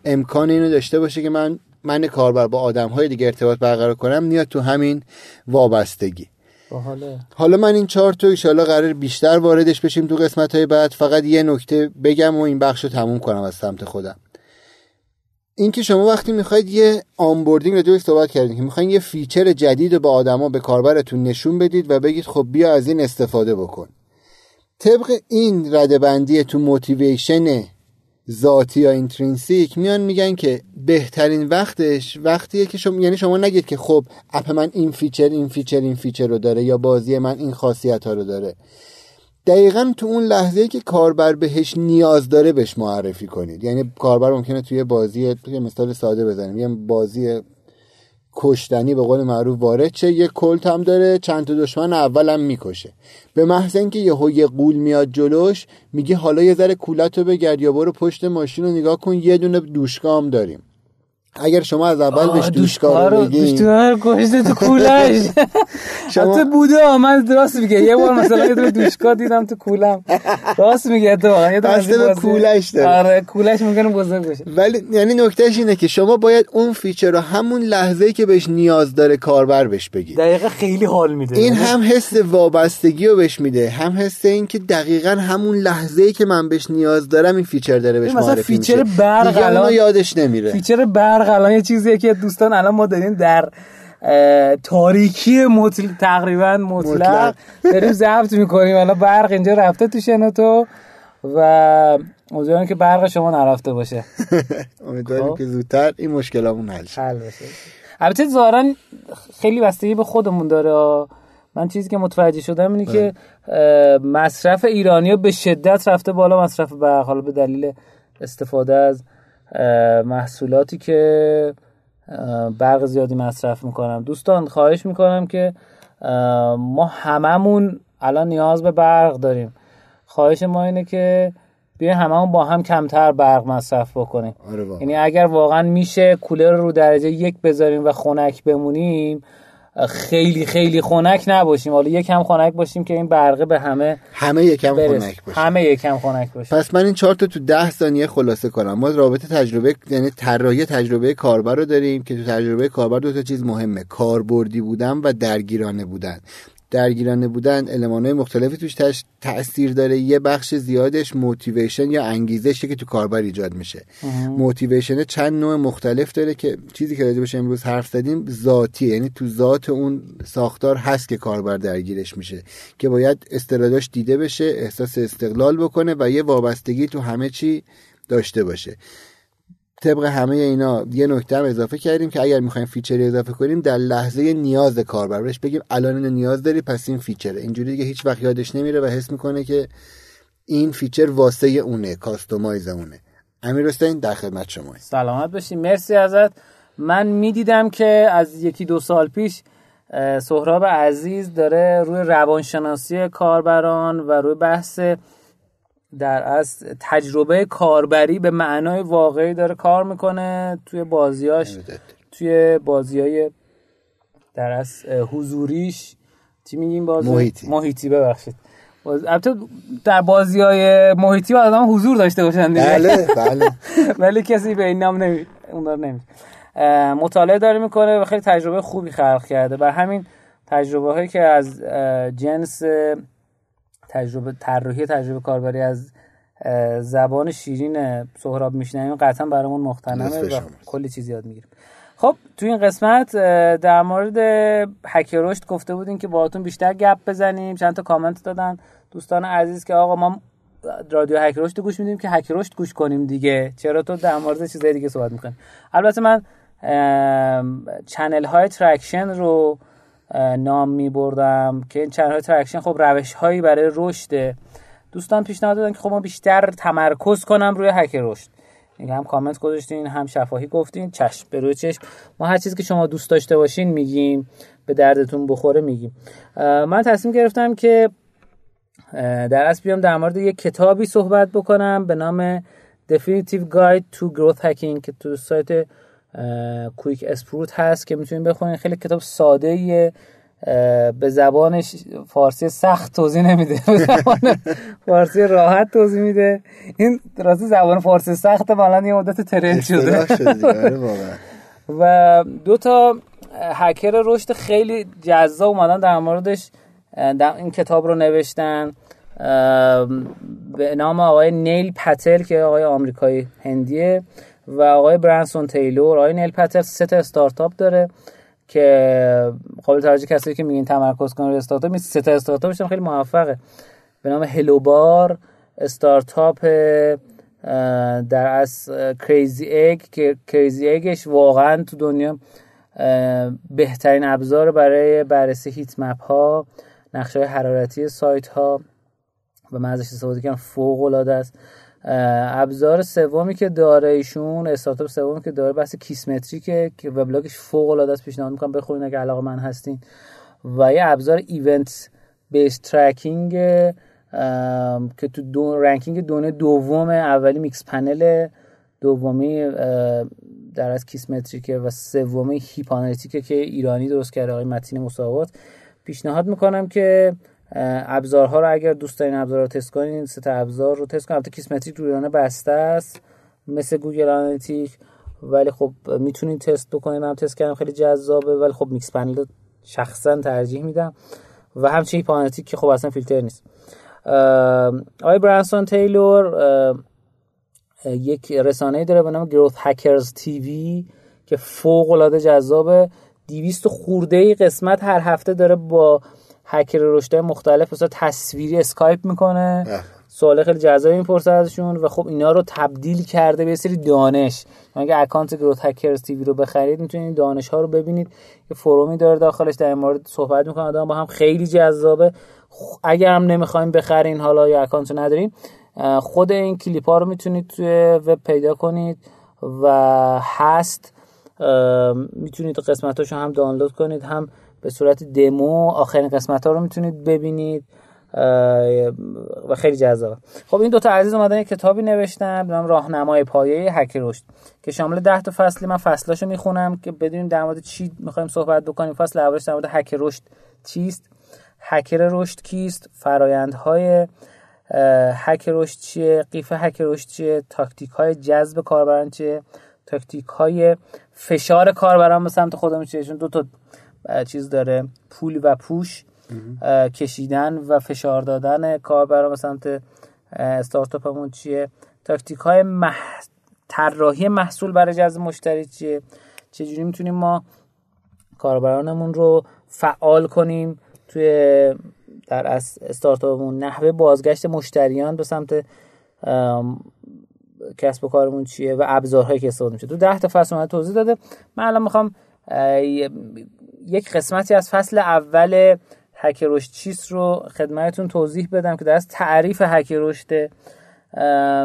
امکان اینو داشته باشه که من من کاربر با آدم های دیگه ارتباط برقرار کنم میاد تو همین وابستگی. حالا من این چهار تو ایشالا قرار بیشتر واردش بشیم تو قسمت های بعد. فقط یه نکته بگم و این بخش رو تموم کنم از سمت خودم. اینکه شما وقتی می‌خواید یه onboarding رو صحبت کردیم که می‌خواین یه feature جدید رو به آدما به کاربرتون نشون بدید و بگید خب بیا از این استفاده بکن. طبق این ردبندی تو motivation ذاتی یا intrinsic میان میگن که بهترین وقتش وقتیه که شما یعنی شما نگید که خب اپ من این feature این feature این feature رو داره یا بازی من این خاصیت ها رو داره. دقیقا تو اون لحظه که کاربر بهش نیاز داره بهش معرفی کنید. یعنی کاربر ممکنه توی بازی توی مثال ساده بزنیم. یه بازی کشتنی به قول معروف وارد چه یه کلت هم داره چند تا دشمن اولم می‌کشه. به محض اینکه یهو یه قول میاد جلوش میگه حالا یه ذره کولت رو بگرد یا برو پشت ماشین رو نگاه کن یه دونه دوشگاه هم داریم. اگر شما از اول بهش دوشکار رو بگین دوشکار کشته تو کولش. شما بوده من راست میگه. یه بار مثلا یه دوشکار دیدم تو کولم. راست میگه تو یه به کولش داره. آره کولش ممکنه بزرگ بشه. ولی یعنی نکتهش اینه که شما باید اون feature رو همون لحظه که بهش نیاز داره کاربر بهش بگید دقیقا خیلی حال میده. این هم حس وابستگی رو بهش میده. هم حس این که دقیقا همون لحظه که من بهش نیاز دارم این feature داره بهش معرفی feature برق الان یادش نمیره. feature برق الان یه چیزیه که دوستان الان ما داریم در تاریکی مطل... تقریبا مطلق داریم ضبط می‌کنیم. الان برق اینجا رفته تو شنوتو و امیدوارم که برق شما نرفته باشه. امیدواریم خب. که زودتر این مشکلمون حل شه. حل بشه. البته ظاهرا خیلی بستگی به خودمون داره. من چیزی که متوجه شدم اینه که بله. مصرف ایرانی به شدت رفته بالا مصرف برق. حالا به دلیل استفاده از محصولاتی که برق زیادی مصرف می‌کنم. دوستان خواهش می‌کنم که ما هممون الان نیاز به برق داریم. خواهش ما اینه که بیا هممون با هم کمتر برق مصرف بکنیم. آره یعنی اگر واقعا میشه کولر رو درجه یک بذاریم و خنک بمونیم خیلی خیلی خنک نباشیم. حالا یکم خنک باشیم که این برقه به همه همه یکم خنک باشه همه یکم خنک باشه پس من این چهار تا تو ده ثانیه خلاصه کنم. ما رابطه تجربه یعنی طراحی تجربه کاربر رو داریم که تو تجربه کاربر دو تا چیز مهمه. کاربردی بودن و درگیرانه بودن. درگیرانه بودن های مختلفی توش تاثیر داره. یه بخش زیادش motivation یا انگیزشی که تو کاربر ایجاد میشه. motivation چند نوع مختلف داره که چیزی که راجبش امروز حرف زدیم ذاتیه. یعنی تو ذات اون ساختار هست که کاربر درگیرش میشه که باید استعداداش دیده بشه احساس استقلال بکنه و یه وابستگی تو همه چی داشته باشه. طبق همه اینا یه نکته هم اضافه کردیم که اگر می‌خوایم feature ی اضافه کنیم در لحظه نیاز کاربر. بهش بگیم الان اینو نیاز داری پس این feature ه. اینجوری دیگه هیچ وقت یادش نمیره و حس می‌کنه که این feature واسه اونه customize اونه. امیر حسین در خدمت شما سلامت باشی. مرسی ازت. من می‌دیدم که از یکی دو سال پیش سهراب عزیز داره روی روانشناسی کاربران و روی بحث در از تجربه کاربری به معنای واقعی داره کار می‌کنه توی بازیاش توی بازی در از حضوریش. چی میگیم بازی؟ محیطی. محیطی ببخشید. البته در بازی های محیطی باید آدم حضور داشته باشن بله بله. ولی کسی به این نام نمی نمی مطالعه داره می‌کنه و خیلی تجربه خوبی خلق کرده. و همین تجربه هایی که از جنس تجربه طراحی تجربه کاربری از زبان شیرین سهراب میشنویم. قطعا برامون مختنمه و کلی چیز یاد می‌گیریم. خب تو این قسمت در مورد هک رشد گفته بودیم که باهاتون بیشتر گپ بزنیم. چند تا کامنت دادن. دوستان عزیز که آقا ما رادیو هک رشد گوش میدیم که هک رشد گوش کنیم دیگه. چرا تو در مورد چیزای دیگه صحبت می‌کنی؟ البته من channel های traction رو نام می بردم که این channel های traction خب روش هایی برای رشد. دوستان پیشنهاد دادن که خب ما بیشتر تمرکز کنم روی هک رشد. هم کامنت گذاشتین هم شفاهی گفتین چشم به روی چشم. ما هر چیزی که شما دوست داشته باشین میگیم به دردتون بخوره میگیم. من تصمیم گرفتم که در اصل بیام در مورد یک کتابی صحبت بکنم به نام Definitive Guide to Growth Hacking که تو سایت کویک اسپروت هست که می‌تونید بخونید خیلی کتاب ساده به زبان فارسی سخت توضیح نمیده. به زبان فارسی راحت توضیح میده. این راستی زبان فارسی سخت مالا یه مدت ترند شده. آره و دو تا هکر رشد خیلی جذاب اومدن در موردش. در این کتاب رو نوشتن. به نام آقای نیل پتل که آقای آمریکایی هندیه. و آقای برانسون تیلور آقای نیل پتل سه تا استارتاپ داره که قابل توجه کسایی که میگین تمرکز کنن روی استارتاپ سه تا استارتاپش خیلی موفقه. به نام هلوبار استارتاپ در از کریزی اگ که کریزی اگش واقعا تو دنیا بهترین ابزار برای بررسی هیت مپ ها نقشه حرارتی سایت ها و من ازش استفاده کردم فوق العاده است. ابزار سومی که داره ایشون استارتاپ سومی که داره بحث کیسمتری که وبلاگش فوق العاده است پیشنهاد می‌کنم بخورین اگه علاقه من هستین. و یه ابزار event based tracking که تو دو ranking دونه دوم اولی Mixpanel دومی در از Kissmetrics ه و سومی Heap Analytics ه که ایرانی درست کرده آقای متین مساوات. پیشنهاد می‌کنم که ابزارها رو اگر دوست دارین ابزار رو تست کنین سه ابزار رو تست کنین. البته Kissmetrics رو ایرانه بسته است مثل Google Analytics. ولی خب می‌تونید تست بکنین من تست کردم خیلی جذابه. ولی خب Mixpanel شخصا ترجیح میدم. و همچنین Heap Analytics که خب اصلا فیلتر نیست. آقای برانسون تیلور یک رسانه داره به نام Growth Hackers TV که فوق العاده جذابه. 200 خورده ای قسمت هر هفته داره با هکر رشدهای مختلف مثلا تصویری اسکایپ می‌کنه. سوال خیلی جذابی می‌پرسه ازشون و خب اینا رو تبدیل کرده به سری دانش. اگه اکانت گروت هکرز تیوی رو بخرید می‌تونید دانش ها رو ببینید. یه فرومی داره داخلش در مورد صحبت می‌کنه. آدم با هم خیلی جذابه. اگر هم نمی‌خوایم بخرین حالا یا اکانت رو ندارین خود این کلیپ ها رو می‌تونید توی وب پیدا کنید و هست. می‌تونید قسمتاشو هم دانلود کنید هم به صورت دمو آخرین قسمت ها رو می‌تونید ببینید. و خیلی جذابه. خب این دوتا عزیز اومدن یک کتابی نوشتن به نام راهنمای پایه هک رشد که شامل 10 تا فصلی. من فصلاشو می‌خونم که بدونیم در مورد چی می‌خوایم صحبت بکنیم. فصل اولش در مورد هک رشد چیست؟ هکر رشد کیست؟ فرایندهای هک رشد چیه؟ قیف هک رشد چیه؟ تاکتیک های جذب کاربران چیه؟ تاکتیک های فشار کاربران به سمت خودمون چیه؟ چون دو تا چیز داره پول و پوش کشیدن و فشار دادن کاربران به سمت استارتاپمون چیه؟ تاکتیک های مح... طراحی محصول برای جذب مشتری چیه؟ چجوری می‌تونیم ما کاربرانمون رو فعال کنیم توی در استارتاپمون؟ نحوه بازگشت مشتریان به سمت کسب و کارمون چیه و ابزارهایی که استفاده میشه. تو ده تا فصل توضیح داده. من الان می‌خوام یک قسمتی از فصل اول هک رشد چیست رو خدمتتون توضیح بدم که در تعریف هک رشد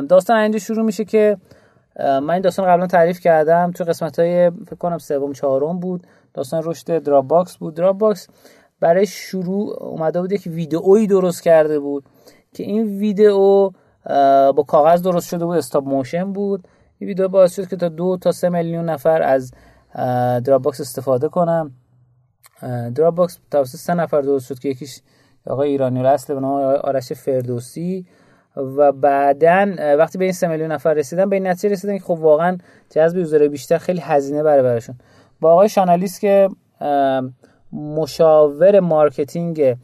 داستان اینجا شروع میشه که من این داستان قبلا تعریف کردم تو قسمت های فکر کنم سوم چهارم بود. داستان رشد دراپ باکس بود. دراپ باکس برای شروع اومده بود یک ویدئویی درست کرده بود که این ویدئو با کاغذ درست شده بود stop motion بود. این ویدئو باعث شد که تا دو تا سه میلیون نفر از دراپ باکس استفاده کنم دراپ باکس توسط سه نفر درست شد که یکیش آقای ایرانی اصل به نام آرش فردوسی و بعدا وقتی به این سه میلیون نفر رسیدن به این نتیجه رسیدن که خب واقعا جذب user بیشتر خیلی هزینه بره براشون. با آقای شان الیس که مشاور marketing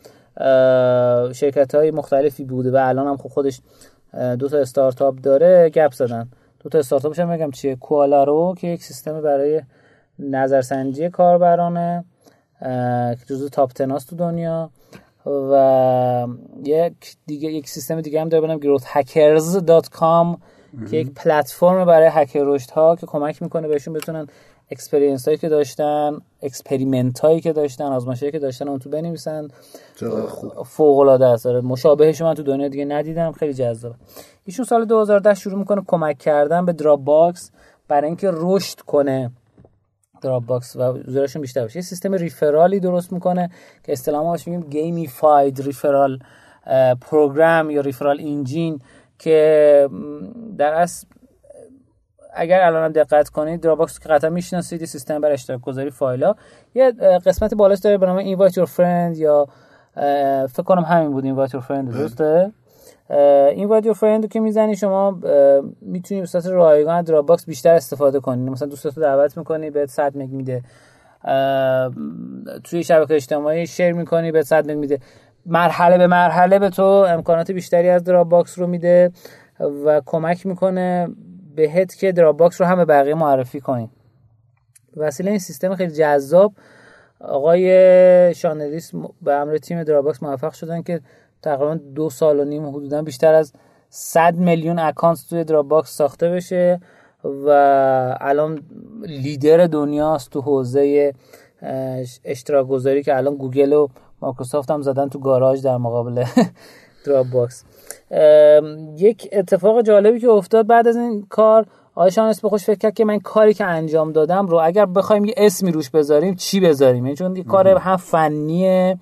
شرکت های مختلفی بوده و الان هم خب خودش دو تا استارتاپ داره گپ زدن. دو تا استارتاپش هم میگم چیه؟ Qualaroo که یک سیستم برای نظرسنجی کاربرانه. جزو top ten هاس تو دنیا. و یک دیگه یک سیستم دیگه هم داره بنام growthhackers.com که یک پلتفرم برای هکر رشد ها که کمک می‌کنه بهشون بتونن experience هایی که داشتن experiment هایی که داشتن آزمایش که داشتن اون تو بنویسن. فوق العاده است. آره، مشابهش من تو دنیا دیگه ندیدم. خیلی جذاب ایشون سال 2010 شروع می‌کنه کمک کردن به دراپ باکس برای اینکه رشد کنه. دراپ باکس و user شون بیشتر بشه یه سیستم referral ی درست می‌کنه که اصطلاحا بهش میگیم gamified referral program یا referral engine که در اصل اگر الان دقت کنید دراپباکس که قطعا می‌شناسید سیستم برای اشتراک گذاری فایل ها یه قسمت بالاش داره به نام invite your friend یا فکر کنم همین بود invite your friend درسته؟ این your friend که می‌زنی شما می‌تونی به صورت رایگان دراپ باکس بیشتر استفاده کنی. مثلا دوستاتو دعوت می‌کنی بهت 100 مگ میده. توی شبکه اجتماعی share می‌کنی بهت 100 مگ میده. مرحله به مرحله به تو امکانات بیشتری از دراپ باکس رو میده و کمک می‌کنه بهت که دراپ باکس رو هم به بقیه معرفی کنی. وسیله این سیستم خیلی جذاب آقای شان الیس به همراه تیم دراپ باکس موفق شدن که تقریبا دو سال و نیم حدودا بیشتر از 100 میلیون اکانت توی دراپ باکس ساخته بشه و الان لیدر دنیاست تو حوزه اشتراک گذاری که الان گوگل و مایکروسافت هم زدن تو گاراژ در مقابل دراپ باکس یک اتفاق جالبی که افتاد بعد از این کار آیشان اسم خوش فکر کرد که من کاری که انجام دادم رو اگر بخوایم یه اسمی روش بذاریم چی بذاریم؟ یعنی چون یه کار هم فنیه.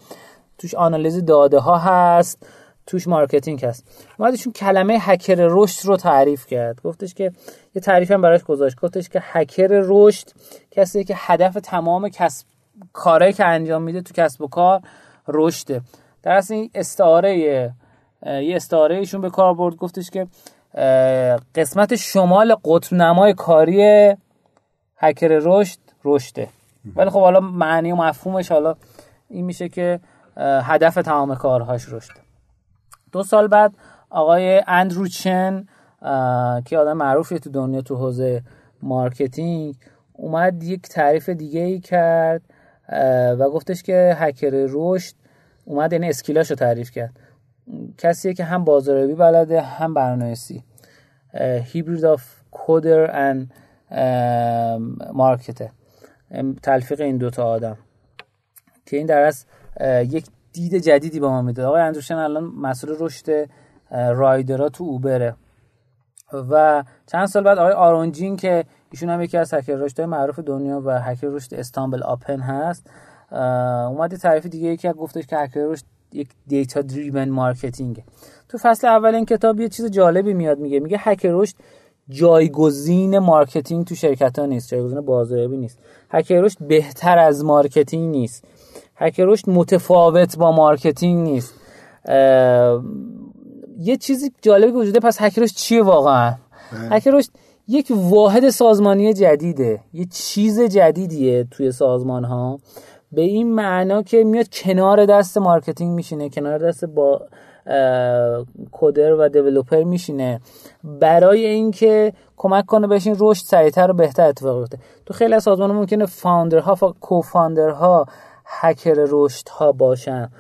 توش آنالیز داده ها هست توش marketing هست. اومد ایشون کلمه هکر رشد رو تعریف کرد. گفتش که یه تعریف هم براش گذاشت. گفتش که هکر رشد کسی که هدف تمام کسب کارهایی که انجام میده تو کسب و کار رشده. در اصل این استعاره یه استعاره ایشون به کار برد. گفتش که قسمت شمال قطب نمای کاری هکر رشد رشده. ولی خب حالا معنی و مفهومش حالا این میشه که هدف تمام کارهاش رشد. دو سال بعد آقای اندرو چن که آدم معروفی تو دنیا تو حوزه marketing اومد یک تعریف دیگه ای کرد و گفتش که هکر رشد اومد این یعنی skill اش رو تعریف کرد. کسیه که هم بازاریابی بلده هم برنامه‌نویسی. hybrid of coder and marketer تلفیق این دوتا آدم. که این در از یک دید جدیدی به ما میده. آقای اندرو چن الان مسئول رشد رایدرها تو اوبره. و چند سال بعد آقای آرون جین که ایشون هم یکی از هکر رشد معروف دنیا و هکر رشد StumbleUpon هست اومده تعریف دیگه یکی گفتش که هکر رشد یک data driven marketing تو فصل اول این کتاب یه چیز جالبی میاد میگه. میگه هکر رشد جایگزین marketing تو شرکت ها نیست جایگزین بازاریابی نیست. هکر رشد بهتر از marketing نیست. هکر رشد متفاوت با marketing نیست. یه چیزی جالبی وجوده پس هکر رشد چیه واقعا؟ بله. هکر رشد یک واحد سازمانی جدیده یه چیز جدیدیه توی سازمان ها به این معنا که میاد کنار دست marketing میشینه کنار دست با کودر و دیولوپر میشینه. برای اینکه کمک کنه بهش این رشد سریعتر و بهتر اتفاق بیفته. تو خیلی از سازمان ممکنه فاوندرها و کوفاندرها هکر رشد ها باشن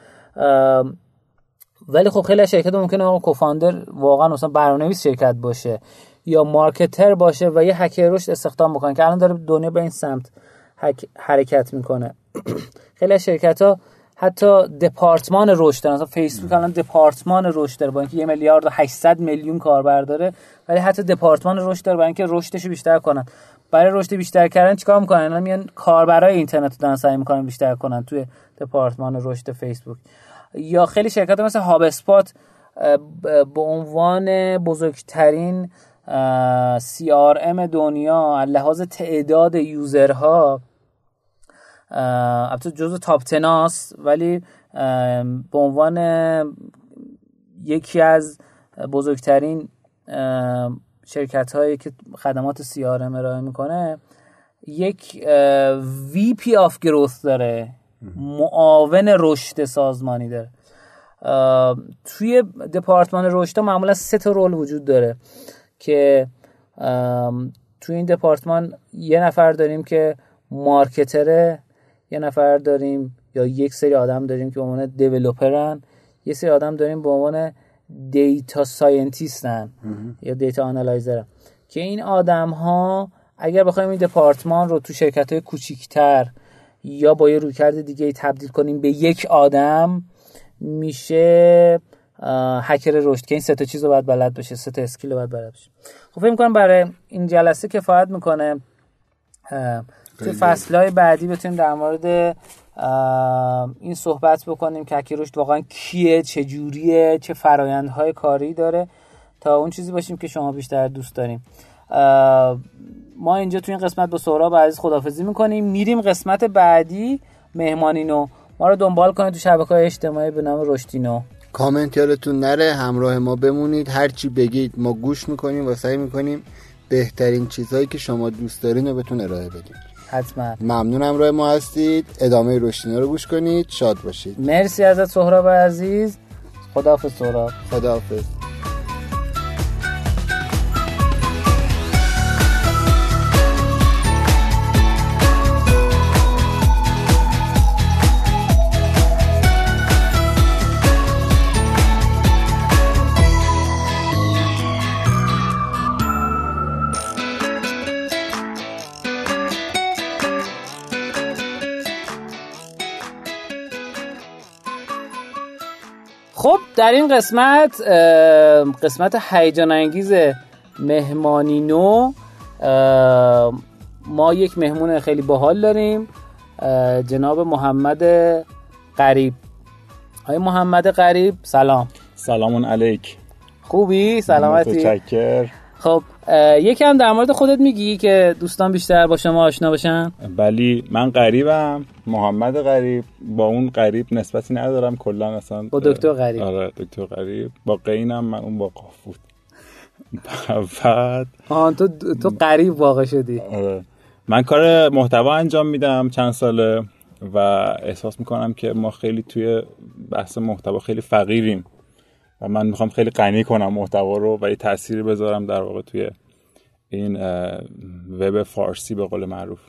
ولی خب خیلی شرکت ممکنه آقا کوفاندر واقعا مثلا برنامه‌نویس شرکت باشه یا مارکتر باشه و یه هکر رشد استخدام بکنه که الان داره دنیا به این سمت حرکت می‌کنه. خیلی از شرکت ها حتی دپارتمان رشد دارن. مثلا فیسبوک الان دپارتمان رشد داره با اینکه یه میلیارد و 800 میلیون کاربر داره ولی حتی دپارتمان رشد داره برای اینکه رشدش بیشتر کنن. برای رشد بیشتر کردن چیکار می‌کنن؟ الان میان کاربرای اینترنت رو دارن سعی می‌کنن بیشتر کنن توی دپارتمان رشد فیسبوک. یا خیلی شرکت مثل هاب اسپات به عنوان بزرگترین CRM دنیا لحاظ تعداد یوزرها البته جزو top ten است ولی به عنوان یکی از بزرگترین شرکت هایی که خدمات سی ارائه می‌کنه یک VP of growth داره. معاون رشد سازمانی داره. توی دپارتمان رشد معمولا سه تا role وجود داره که توی این دپارتمان یه نفر داریم که marketer ه یه نفر داریم یا یک سری آدم داریم که به عنوان developer ن یه سری آدم داریم به عنوان data scientist ن یا data analyzer ن که این آدم ها اگر بخوایم این دپارتمان رو تو شرکت های کوچیکتر یا با یه رویکرد دیگه تبدیل کنیم به یک آدم میشه هکر رشد که این سه تا چیز رو باید بلد باشه سه تا skill رو باید بلد باشه. خب فکر می‌کنم برای این جلسه کفایت می‌کنه. تو فصلهای بعدی بتونیم در مورد این صحبت بکنیم که رشد واقعا کیه چه جوریه چه فرایندهای کاری داره. تا اون چیزی باشیم که شما بیشتر دوست داریم. ما اینجا تو این قسمت با سهراب عزیز خدافزی می‌کنیم. میریم قسمت بعدی. مهمانینو ما رو دنبال کنید تو شبکه های اجتماعی به نام رشدینو کامنت یادتون نره. همراه ما بمونید. هرچی بگید ما گوش می‌کنیم و سعی می‌کنیم بهترین چیزهایی که شما دوست دارین رو بهتون ارائه بدیم. حتما. ممنون همراه ما هستید. ادامه رشدینو رو گوش کنید. شاد باشید. مرسی ازت سهراب عزیز. خداحافظ سهراب. خداحافظ. در این قسمت قسمت هیجان انگیز مهمانی نو ما یک مهمون خیلی باحال داریم جناب محمد قریب های محمد قریب سلام. سلام علیک. خوبی؟ سلامتی؟ متشکر خب یکم در مورد خودت میگی که دوستان بیشتر با شما آشنا باشن؟ بلی من غریبم محمد غریب. با اون غریب نسبتی ندارم کلا اصلا با دکتر غریب. آره دکتر غریب. با قینم من اون با قاف بود. بعد آن تو تو غریب واقع شدی. آره. من کار محتوا انجام میدم چند ساله و احساس می‌کنم که ما خیلی توی بحث محتوا خیلی فقیریم. و من می‌خوام خیلی غنی کنم محتوا رو و یه تأثیری بذارم در واقع توی این وب فارسی به قول معروف.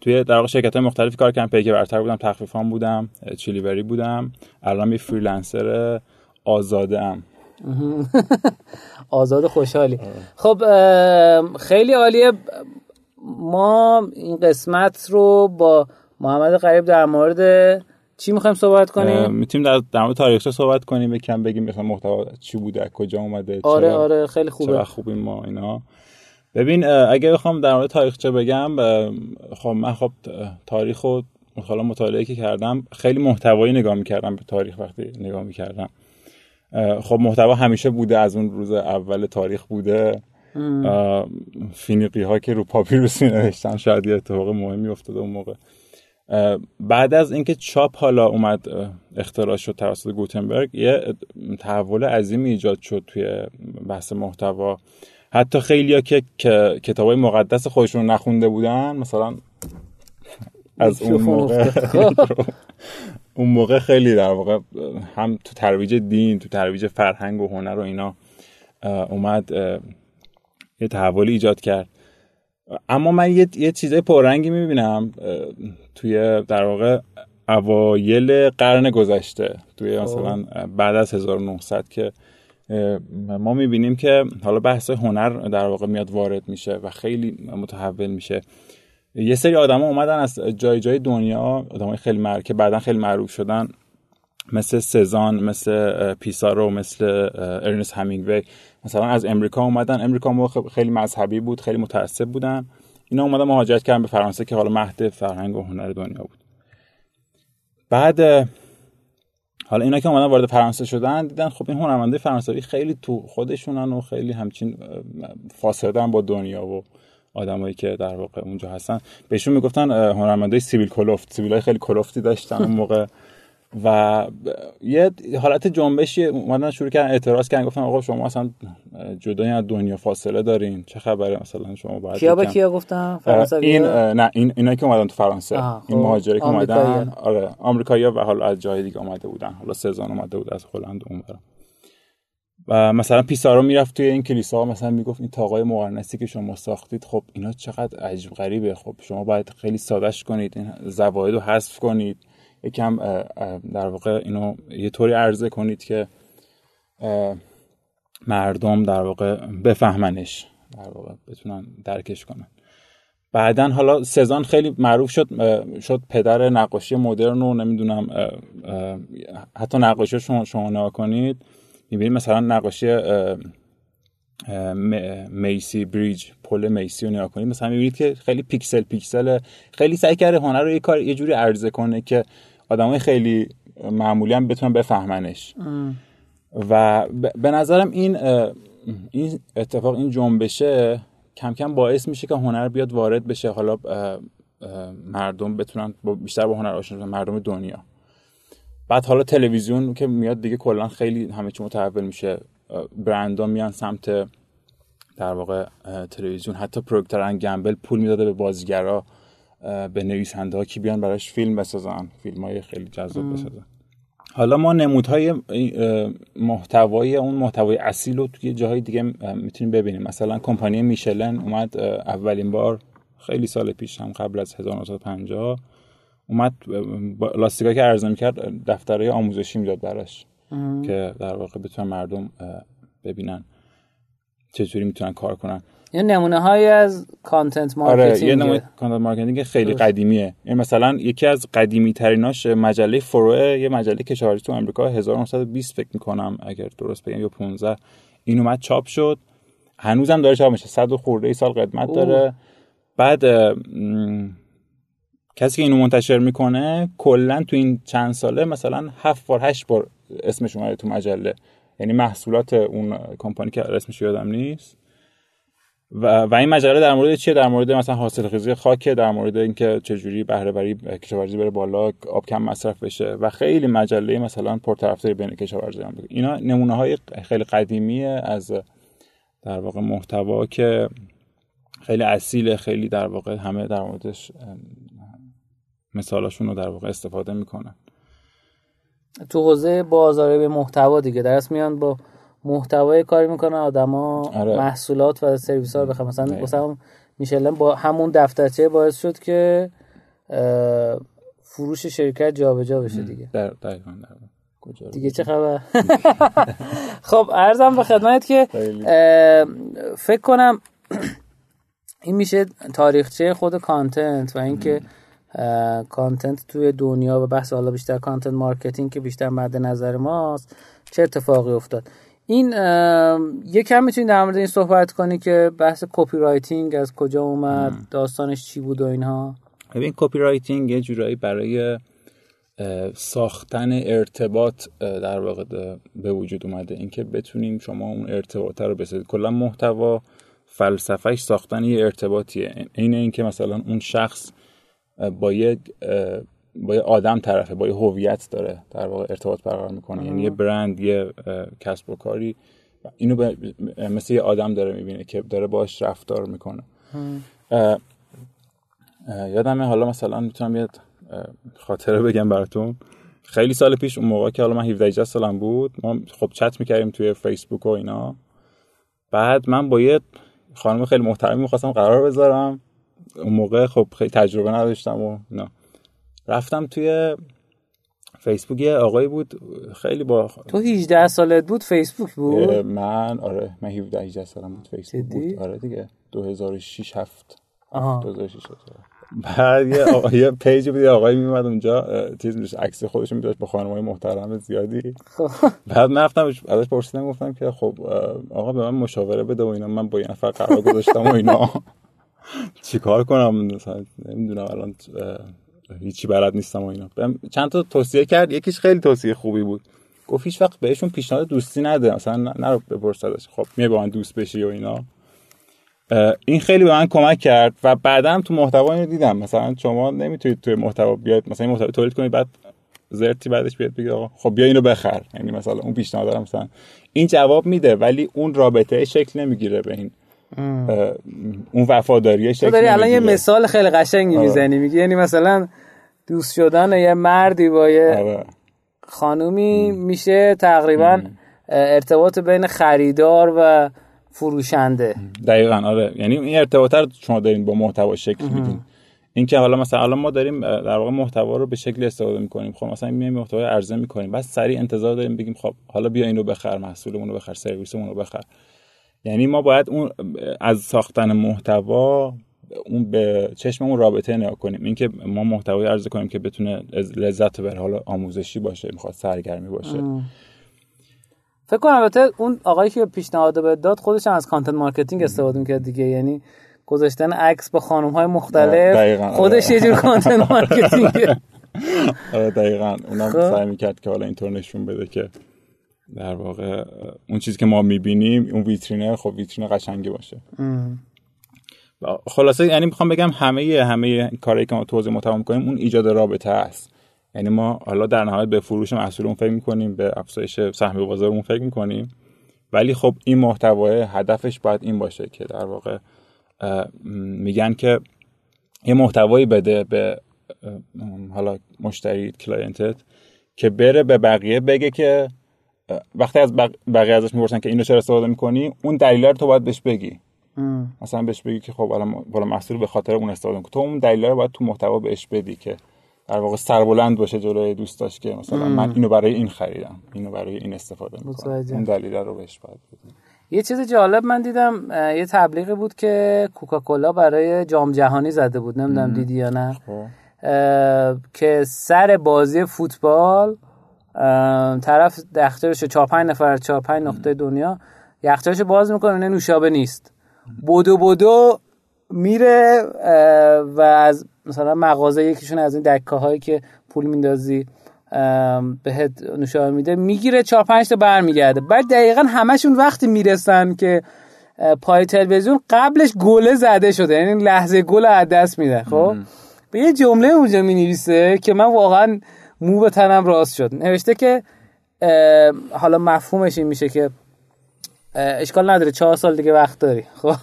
توی در واقع شرکت های مختلفی کار کردم پیک برتر بودم تخفیفان بودم چیلیوری بودم. الان یه freelancer آزاده ام آزاد خوشحالی. خب خیلی عالیه. ما این قسمت رو با محمد قریب در مورد چی می‌خوایم صحبت کنیم؟ می‌تونیم در در مورد تاریخچه صحبت کنیم یکم بگیم مثلا محتوا چی بوده کجا اومده آره آره خیلی خوبه. چرا خوبیم ما اینا. ببین اگه بخوام در مورد تاریخچه بگم خب من خب تاریخ و حالا مطالعه که کردم خیلی محتوایی نگاه می‌کردم به تاریخ وقتی نگاه می‌کردم. خب محتوا همیشه بوده از اون روز اول تاریخ بوده. فینیقی ها که رو پاپیروس می نوشتن شاید یه اتفاق مهمی افتاده اون موقع. بعد از اینکه چاپ حالا اومد اختراع شد توسط گوتنبرگ یه تحول عظیمی ایجاد شد توی بحث محتوا. حتی خیلیا که کتاب مقدس خودشون نخونده بودن مثلا از اون موقع اون موقع خیلی در واقع هم تو ترویج دین تو ترویج فرهنگ و هنر و اینا اومد یه تحولی ایجاد کرد. اما من یه, یه چیزای پررنگی می‌بینم توی در واقع اوایل قرن گذشته توی مثلا بعد از 1900 که ما می‌بینیم که حالا بحث هنر در واقع میاد وارد میشه و خیلی متحول میشه. یه سری آدما اومدن از جای جای دنیا آدمای خیلی مر که بعدا خیلی معروف شدن مثل سزان مثل پیسارو مثل ارنست همینگوی مثلا از امریکا اومدن. امریکا موقع خیلی مذهبی بود خیلی متعصب بودن. اینا اومدن مهاجرت کردن به فرانسه که حالا مهد فرهنگ و هنر دنیا بود. بعد حالا اینا که اومدن وارد فرانسه شدن دیدن خب این هنرمنده فرانسوی خیلی تو خودشونن و خیلی همچین فاصله با دنیا و آدمایی که در واقع اونجا هستن. بهشون می‌گفتن هنرمندای سیویل کلوفت. سیویلای خیلی کلوفتی داشتن اون موقع. و یه حالت جنبشی اومدن شروع کردن اعتراض کردن گفتن آقا شما اصلا جدای از دنیا فاصله دارین چه خبره؟ مثلا شما باید کیا به کیا گفتن؟ این نه این اینا که اومدن تو فرانسه این مهاجری که اومدن آره آمریکایی‌ها و حالا از جای دیگه اومده بودن. حالا سزان اومده بود از هلند اون برا و مثلا پیسارو می‌رفت توی این کلیسا مثلا می‌گفت این تاقای مقرنسی که شما ساختید خب اینا چقدر عجیب غریبه. خب شما باید خیلی سادهش کنید این زواید رو حذف کنید. یکم در واقع اینو یه طوری عرضه کنید که مردم در واقع بفهمنش در واقع بتونن درکش کنن. بعدا حالا سزان خیلی معروف شد شد پدر نقاشی مدرن و نمی‌دونم حتی نقاشی شما شما نگاه کنید می‌بینید مثلا نقاشی میسی بریج پل میسی رو نگاه کنید مثلا می‌بینید که خیلی پیکسل پیکسل خیلی سعی کرده هنر رو یه کار یه جوری عرضه کنه که آدمای خیلی معمولی هم بتونن بفهمنش. و به نظرم این این اتفاق این جنبشه کم کم باعث میشه که هنر بیاد وارد بشه. حالا مردم بتونن بیشتر با هنر آشنا مردم دنیا. بعد حالا تلویزیون که میاد دیگه کلا خیلی همه چی متحول میشه. برندها میان سمت در واقع تلویزیون. حتی پروکتر گمبل پول می‌داده به بازیگرا. به نویسنده ها که بیان براش فیلم بسازن. فیلم های خیلی جذاب بسازن. حالا ما نمودهای محتوای اون محتوای اصیل رو توی جاهای دیگه می‌تونیم ببینیم. مثلا کمپانی میشلن اومد اولین بار خیلی سال پیش هم قبل از 1950 اومد لاستیکا که ارزم کرد دفترهای آموزشی می‌داد براش که در واقع بتونن مردم ببینن چطوری می‌تونن کار کنن. یه نمونه های از content marketing آره یه نمونه content marketing خیلی قدیمیه. این مثلا یکی از قدیمی تریناش مجله furrow ه یه مجله کشاورزی تو آمریکا 1920 فکر می‌کنم اگر درست بگم یا 15 این اومد چاپ شد. هنوزم داره چاپ میشه. 100 خورده ای سال قدمت داره. بعد کسی که اینو منتشر می‌کنه کلا تو این چند ساله مثلا هفت بار هشت بار اسمش اومده تو مجله. یعنی محصولات اون کمپانی که اسمش یادم نیست. و, و این مجله در مورد چیه؟ در مورد مثلا حاصل خیزی خاک در مورد اینکه چجوری بهره وری کشاورزی بره بالا آب کم مصرف بشه و خیلی مجله مثلا پرطرفداری بین کشاورزی هم اینا نمونه های خیلی قدیمی از در واقع محتوا که خیلی اصیل خیلی در واقع همه در موردش مثالاشون رو در واقع استفاده می‌کنن. تو حوزه بازاری به محتوا دیگه درست میان با محتوای کاری می‌کنن آدما آره. محصولات و سرویس ها رو بخوام مثلا مثلا میشلن با همون دفترچه باعث شد که فروش شرکت جابجا جا بشه دیگه. در دقیقاً دیگه چه خبر؟ خب ارزم به خدمت که فکر کنم این میشه تاریخچه خود کانتنت و اینکه content توی دنیا و بحث حالا بیشتر content marketing که بیشتر مد نظر ماست چه اتفاقی افتاد. این یکم می‌تونی در مورد این صحبت کنی که بحث copywriting از کجا اومد داستانش چی بود و اینها؟ ببین copywriting یه جورایی برای ساختن ارتباط در واقع به وجود اومده. اینکه بتونیم شما اون ارتباط رو بسازید کلا محتوا فلسفهش ساختن یه ارتباطیه. این اینکه مثلا اون شخص با یه با یه آدم طرفه با یه هویت داره در واقع ارتباط برقرار می‌کنه. یعنی یه برند یه کسب و کاری. اینو مثل یه آدم داره می‌بینه که داره باش رفتار می‌کنه. یادمه حالا مثلا می‌تونم یه خاطره بگم براتون. خیلی سال پیش اون موقع که حالا من 17 سالم بود ما خب چت می‌کردیم توی فیسبوک و اینا. بعد من با یه خانم خیلی محترمی می‌خواستم قرار بذارم. اون موقع خب خیلی تجربه نداشتم و نه رفتم توی فیسبوک یه آقایی بود خیلی با تو 18 سالت بود فیسبوک بود؟ من آره من 17 18 سالم بود فیسبوک بود. آره دیگه 2006 هفت. آها. 2006 بعد یه یه پیج بود آقایی میومد اونجا چیز میشه عکس خودش میذاشت با خانمای محترم زیادی. خب. بعد من رفتم ازش پرسیدم گفتم که خب آقا به من مشاوره بده و اینا من با این نفر قرار گذاشتم و اینا. چیکار کنم؟ مثلا نمی‌دونم الان هیچی بلد نیستم و اینا. چند تا توصیه کرد یکیش خیلی توصیه خوبی بود. گفت هیچ وقت بهشون پیشنهاد دوستی نده مثلا نرو بپرسدش خب میای با من دوست بشی و اینا. این خیلی به من کمک کرد و بعدا تو محتوا اینو دیدم. مثلا شما نمی‌تونید توی محتوا بیاد مثلا این محتوا تولید کنید بعد زرتی بعدش بیاد بگید آقا خب بیا اینو بخر. یعنی مثلا اون پیشنهاد مثلا. این جواب میده ولی اون رابطه شکل نمی‌گیره به این. اون وفاداری شکل داری الان یه مثال خیلی قشنگی آره. می‌زنی میگی یعنی مثلا دوست شدن یه مردی با یه آره. خانومی میشه تقریبا ارتباط بین خریدار و فروشنده. دقیقا آره. یعنی این ارتباط رو شما دارین با محتوا شکل میدین این که حالا مثلا الان ما داریم در واقع محتوا رو به شکل استفاده می‌کنیم. خب مثلا میایم محتوا عرضه می‌کنیم. بعد سریع انتظار داریم بگیم خب حالا بیا اینو بخر محصولمون رو بخر سرویسمون رو بخر. یعنی ما باید اون از ساختن محتوا اون به چشم اون رابطه نگاه کنیم. اینکه ما محتوای عرضه کنیم که بتونه لذت‌بر حالا آموزشی باشه می‌خواد سرگرمی باشه. فکر کنم البته اون آقایی که پیشنهاد به داد خودش هم از content marketing استفاده می‌کرد دیگه. یعنی گذاشتن عکس با خانم های مختلف آره. خودش یه جور content marketing آره دقیقا. اونم خب. سعی می‌کرد که حالا اینطور نشون بده که در واقع اون چیزی که ما می‌بینیم اون ویترینه خب ویترینه قشنگی باشه. خلاصه یعنی می‌خوام بگم همه همه کاری که ما توضیح متهم کنیم اون ایجاد رابطه است. یعنی ما حالا در نهایت به فروش محصولمون فکر می‌کنیم به افزایش سهم بازارمون فکر می‌کنیم. ولی خب این محتوا هدفش باید این باشه که در واقع میگن که یه محتوایی بده به حالا مشتری client ت که بره به بقیه بگه که وقتی از بقیه ازش می‌پرسن که اینو چرا استفاده می‌کنی اون دلیل رو تو باید بهش بگی. مثلا بهش بگی که خب حالا محصول به خاطر اون استفاده می‌کنی. تو اون دلیل رو باید تو محتوا بهش بدی که در واقع سربلند باشه جلوی دوستاش که مثلا من اینو برای این خریدم اینو برای این استفاده می‌کنم. اون دلیل رو بهش باید بدی. یه چیز جالب من دیدم یه تبلیغی بود که کوکاکولا برای جام جهانی زده بود. نمی‌دونم دیدی یا نه. خب. که سر بازی فوتبال طرف دخترش چهار پنج نفر چهار پنج نقطه دنیا یخچالش باز می‌کنه نوشابه نیست. بودو بودو میره و از مثلا مغازه یکیشون از این دکه هایی که پول میندازی بهت نوشابه میده می‌گیره چهار پنج تا برمیگرده. بعد دقیقا همشون وقتی می‌رسن که پای تلویزیون قبلش گله زده شده یعنی لحظه گل از دست میده خب؟ به یه جمله اونجا می نویسه که من واقعا مو به تنم راست شد. نوشته که حالا مفهومش این میشه که اشکال نداره چهار سال دیگه وقت داری. خب؟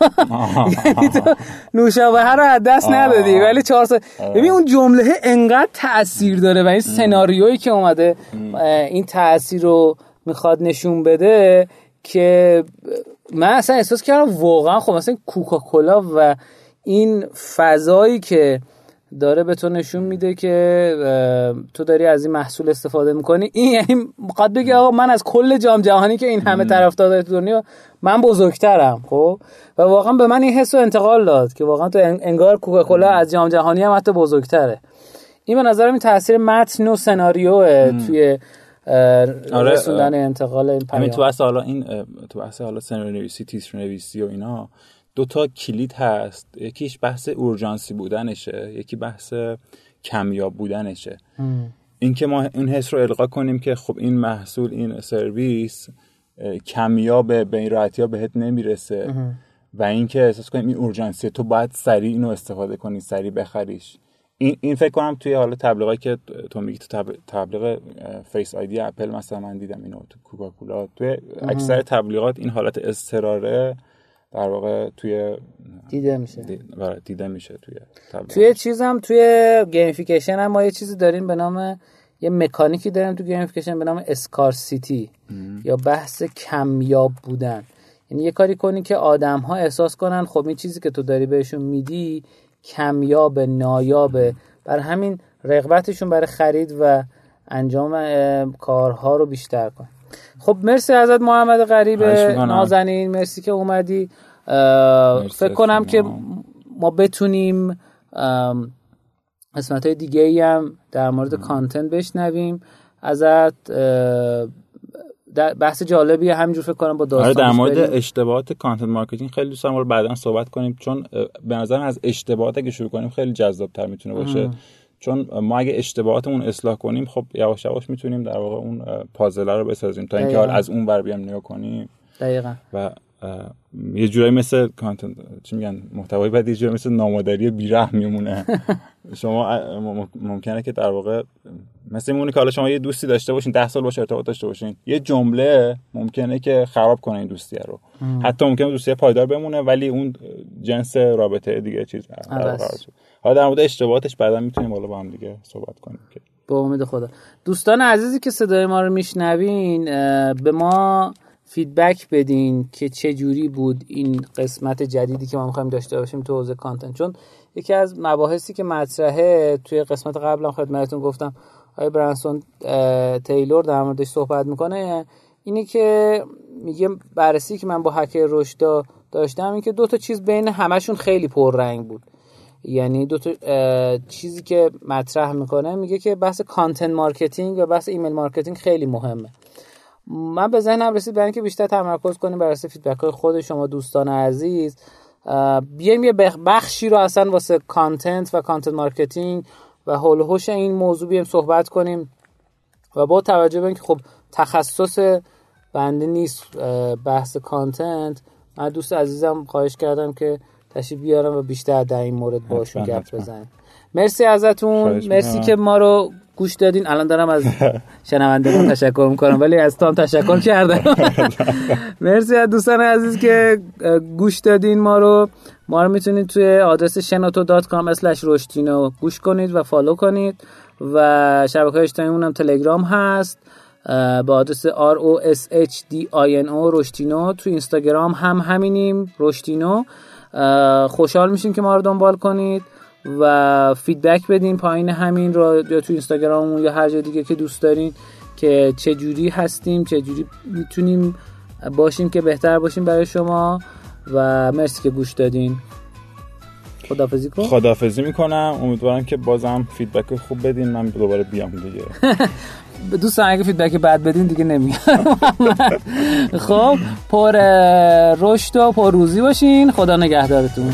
یعنی تو نوشابه رو از دست ندادی ولی چهار سال. ببین اون جمله انقدر تاثیر داره و این سناریویی که اومده این تاثیر رو می‌خواد نشون بده که من اصلا احساس کردم واقعا خب مثلا کوکاکولا و این فضایی که داره به تو نشون میده که تو داری از این محصول استفاده می‌کنی. این یعنی قد بگی آقا من از کل جام جهانی که این همه طرفدار داره تو دنیا من بزرگترم خب؟ و واقعا به من این حس انتقال داد که واقعا تو انگار کوکاکولا از جام جهانی هم حتی بزرگتره. این به نظرم این تاثیر متن و سناریو توی آره رسوندن انتقال این پیام. تو حالا این تو حالا سناریو نویسی تیتر نویسی و اینا دو تا کلید هست. یکیش بحث اورژانسی بودنشه یکی بحث کمیاب بودنشه. اینکه ما این حس رو القا کنیم که خب این محصول این سرویس کمیاب به این راحتی ها بهت نمی‌رسه. و اینکه احساس کنیم این urgency تو باید سریع اینو استفاده کنی سریع بخریش. این این فکر کنم توی حالا تبلیغاتی که تو میگی تو تبلیغ Face ID اپل مثلا من دیدم اینو تو کوکاکولا. توی اکثر تبلیغات این حالت استراره در واقع توی دیده میشه. آره، دیده میشه توی توی چیزم توی gamification هم ما یه چیزی داریم به نام یه مکانیکی داریم تو گیمفیکیشن به نام اسکارسیتی یا بحث کمیاب بودن. یعنی یه کاری کنی که آدم ها احساس کنن خب این چیزی که تو داری بهشون میدی کمیاب نایابه بر همین رغبتشون برای خرید و انجام کارها رو بیشتر کن. خب مرسی ازت محمد غریب نازنین مرسی که اومدی. فکر کنم که ما بتونیم قسمت های دیگه ای هم در مورد content بشنویم. ازت بحث جالبی همینجور فکر کنم با داستان آره در مورد اشتباهات content marketing خیلی دوست دارم بعدا صحبت کنیم چون به نظر از اشتباهات اگه شروع کنیم خیلی جذابتر می‌تونه باشه. چون ما اگه اشتباهاتمون اصلاح کنیم خب یواش یواش می‌تونیم در واقع اون پازل رو بسازیم تا اینکه از اون ور بیایم نگاه کنیم. دقیقا. و یه جورایی مثل content چی میگن؟ محتوای بعد یه جورایی مثل نامادری بیره میمونه شما ممکنه که در واقع مثل میمونه که حالا شما یه دوستی داشته باشین ده سال باشه ارتباط داشته باشین یه جمله ممکنه که خراب کنه این دوستیه رو. حتی ممکنه دوستی پایدار بمونه ولی اون جنس رابطه دیگه چیز حالا در مورد اشتباهاتش بعدا می‌تونیم حالا با هم دیگه صحبت کنیم که. با امید خدا. دوستان عزیزی که صدای ما رو میشنوین به ما feedback بدین که چه جوری بود این قسمت جدیدی که ما می‌خوایم داشته باشیم تو حوزه content. چون یکی از مباحثی که مطرحه توی قسمت قبلم خدمتتون گفتم آقای برانسون تیلور در موردش صحبت می‌کنه اینی که میگه بررسی که من با هکر رشدا داشتم این که دو تا چیز بین همشون خیلی پررنگ بود. یعنی دو تا چیزی که مطرح می‌کنه میگه که بحث content marketing و بحث email marketing خیلی مهمه. من به ذهنم رسید برای اینکه بیشتر تمرکز کنیم بر اساس feedback های خود شما دوستان عزیز. بیایم یه بخشی رو اصلا واسه content و content marketing و حول و حوش این موضوع بیایم صحبت کنیم و با توجه به اینکه خب تخصص بنده نیست بحث content من دوست عزیزم خواهش کردم که تشریف بیارن و بیشتر در این مورد باشون گپ بزنیم. مرسی ازتون. مرسی که ما رو گوش دادین. الان دارم از شنونده تشکر می‌کنم ولی از تام تشکر کردم. مرسی از دوستان عزیز که گوش دادین ما رو. ما رو می‌تونید توی آدرس shenoto.com رشتینو گوش کنید و فالو کنید. و شبکه اجتماعی هم تلگرام هست. با آدرس R O S H D I N O رشتینو تو اینستاگرام هم همینیم رشتینو خوشحال میشیم که ما رو دنبال کنید. و feedback بدین پایین همین رو یا تو اینستاگراممون یا هر جای دیگه که دوست دارین که چه جوری هستیم چه جوری می‌تونیم باشیم که بهتر باشیم برای شما. و مرسی که گوش دادین. خدافزی کن. خدافزی می‌کنم. امیدوارم که بازم feedback خوب بدین. من دوباره بیام دیگه. دوستان اگه feedback بد بدین دیگه نمیام خب پر رشد و پر روزی باشین. خدا نگهدارتون.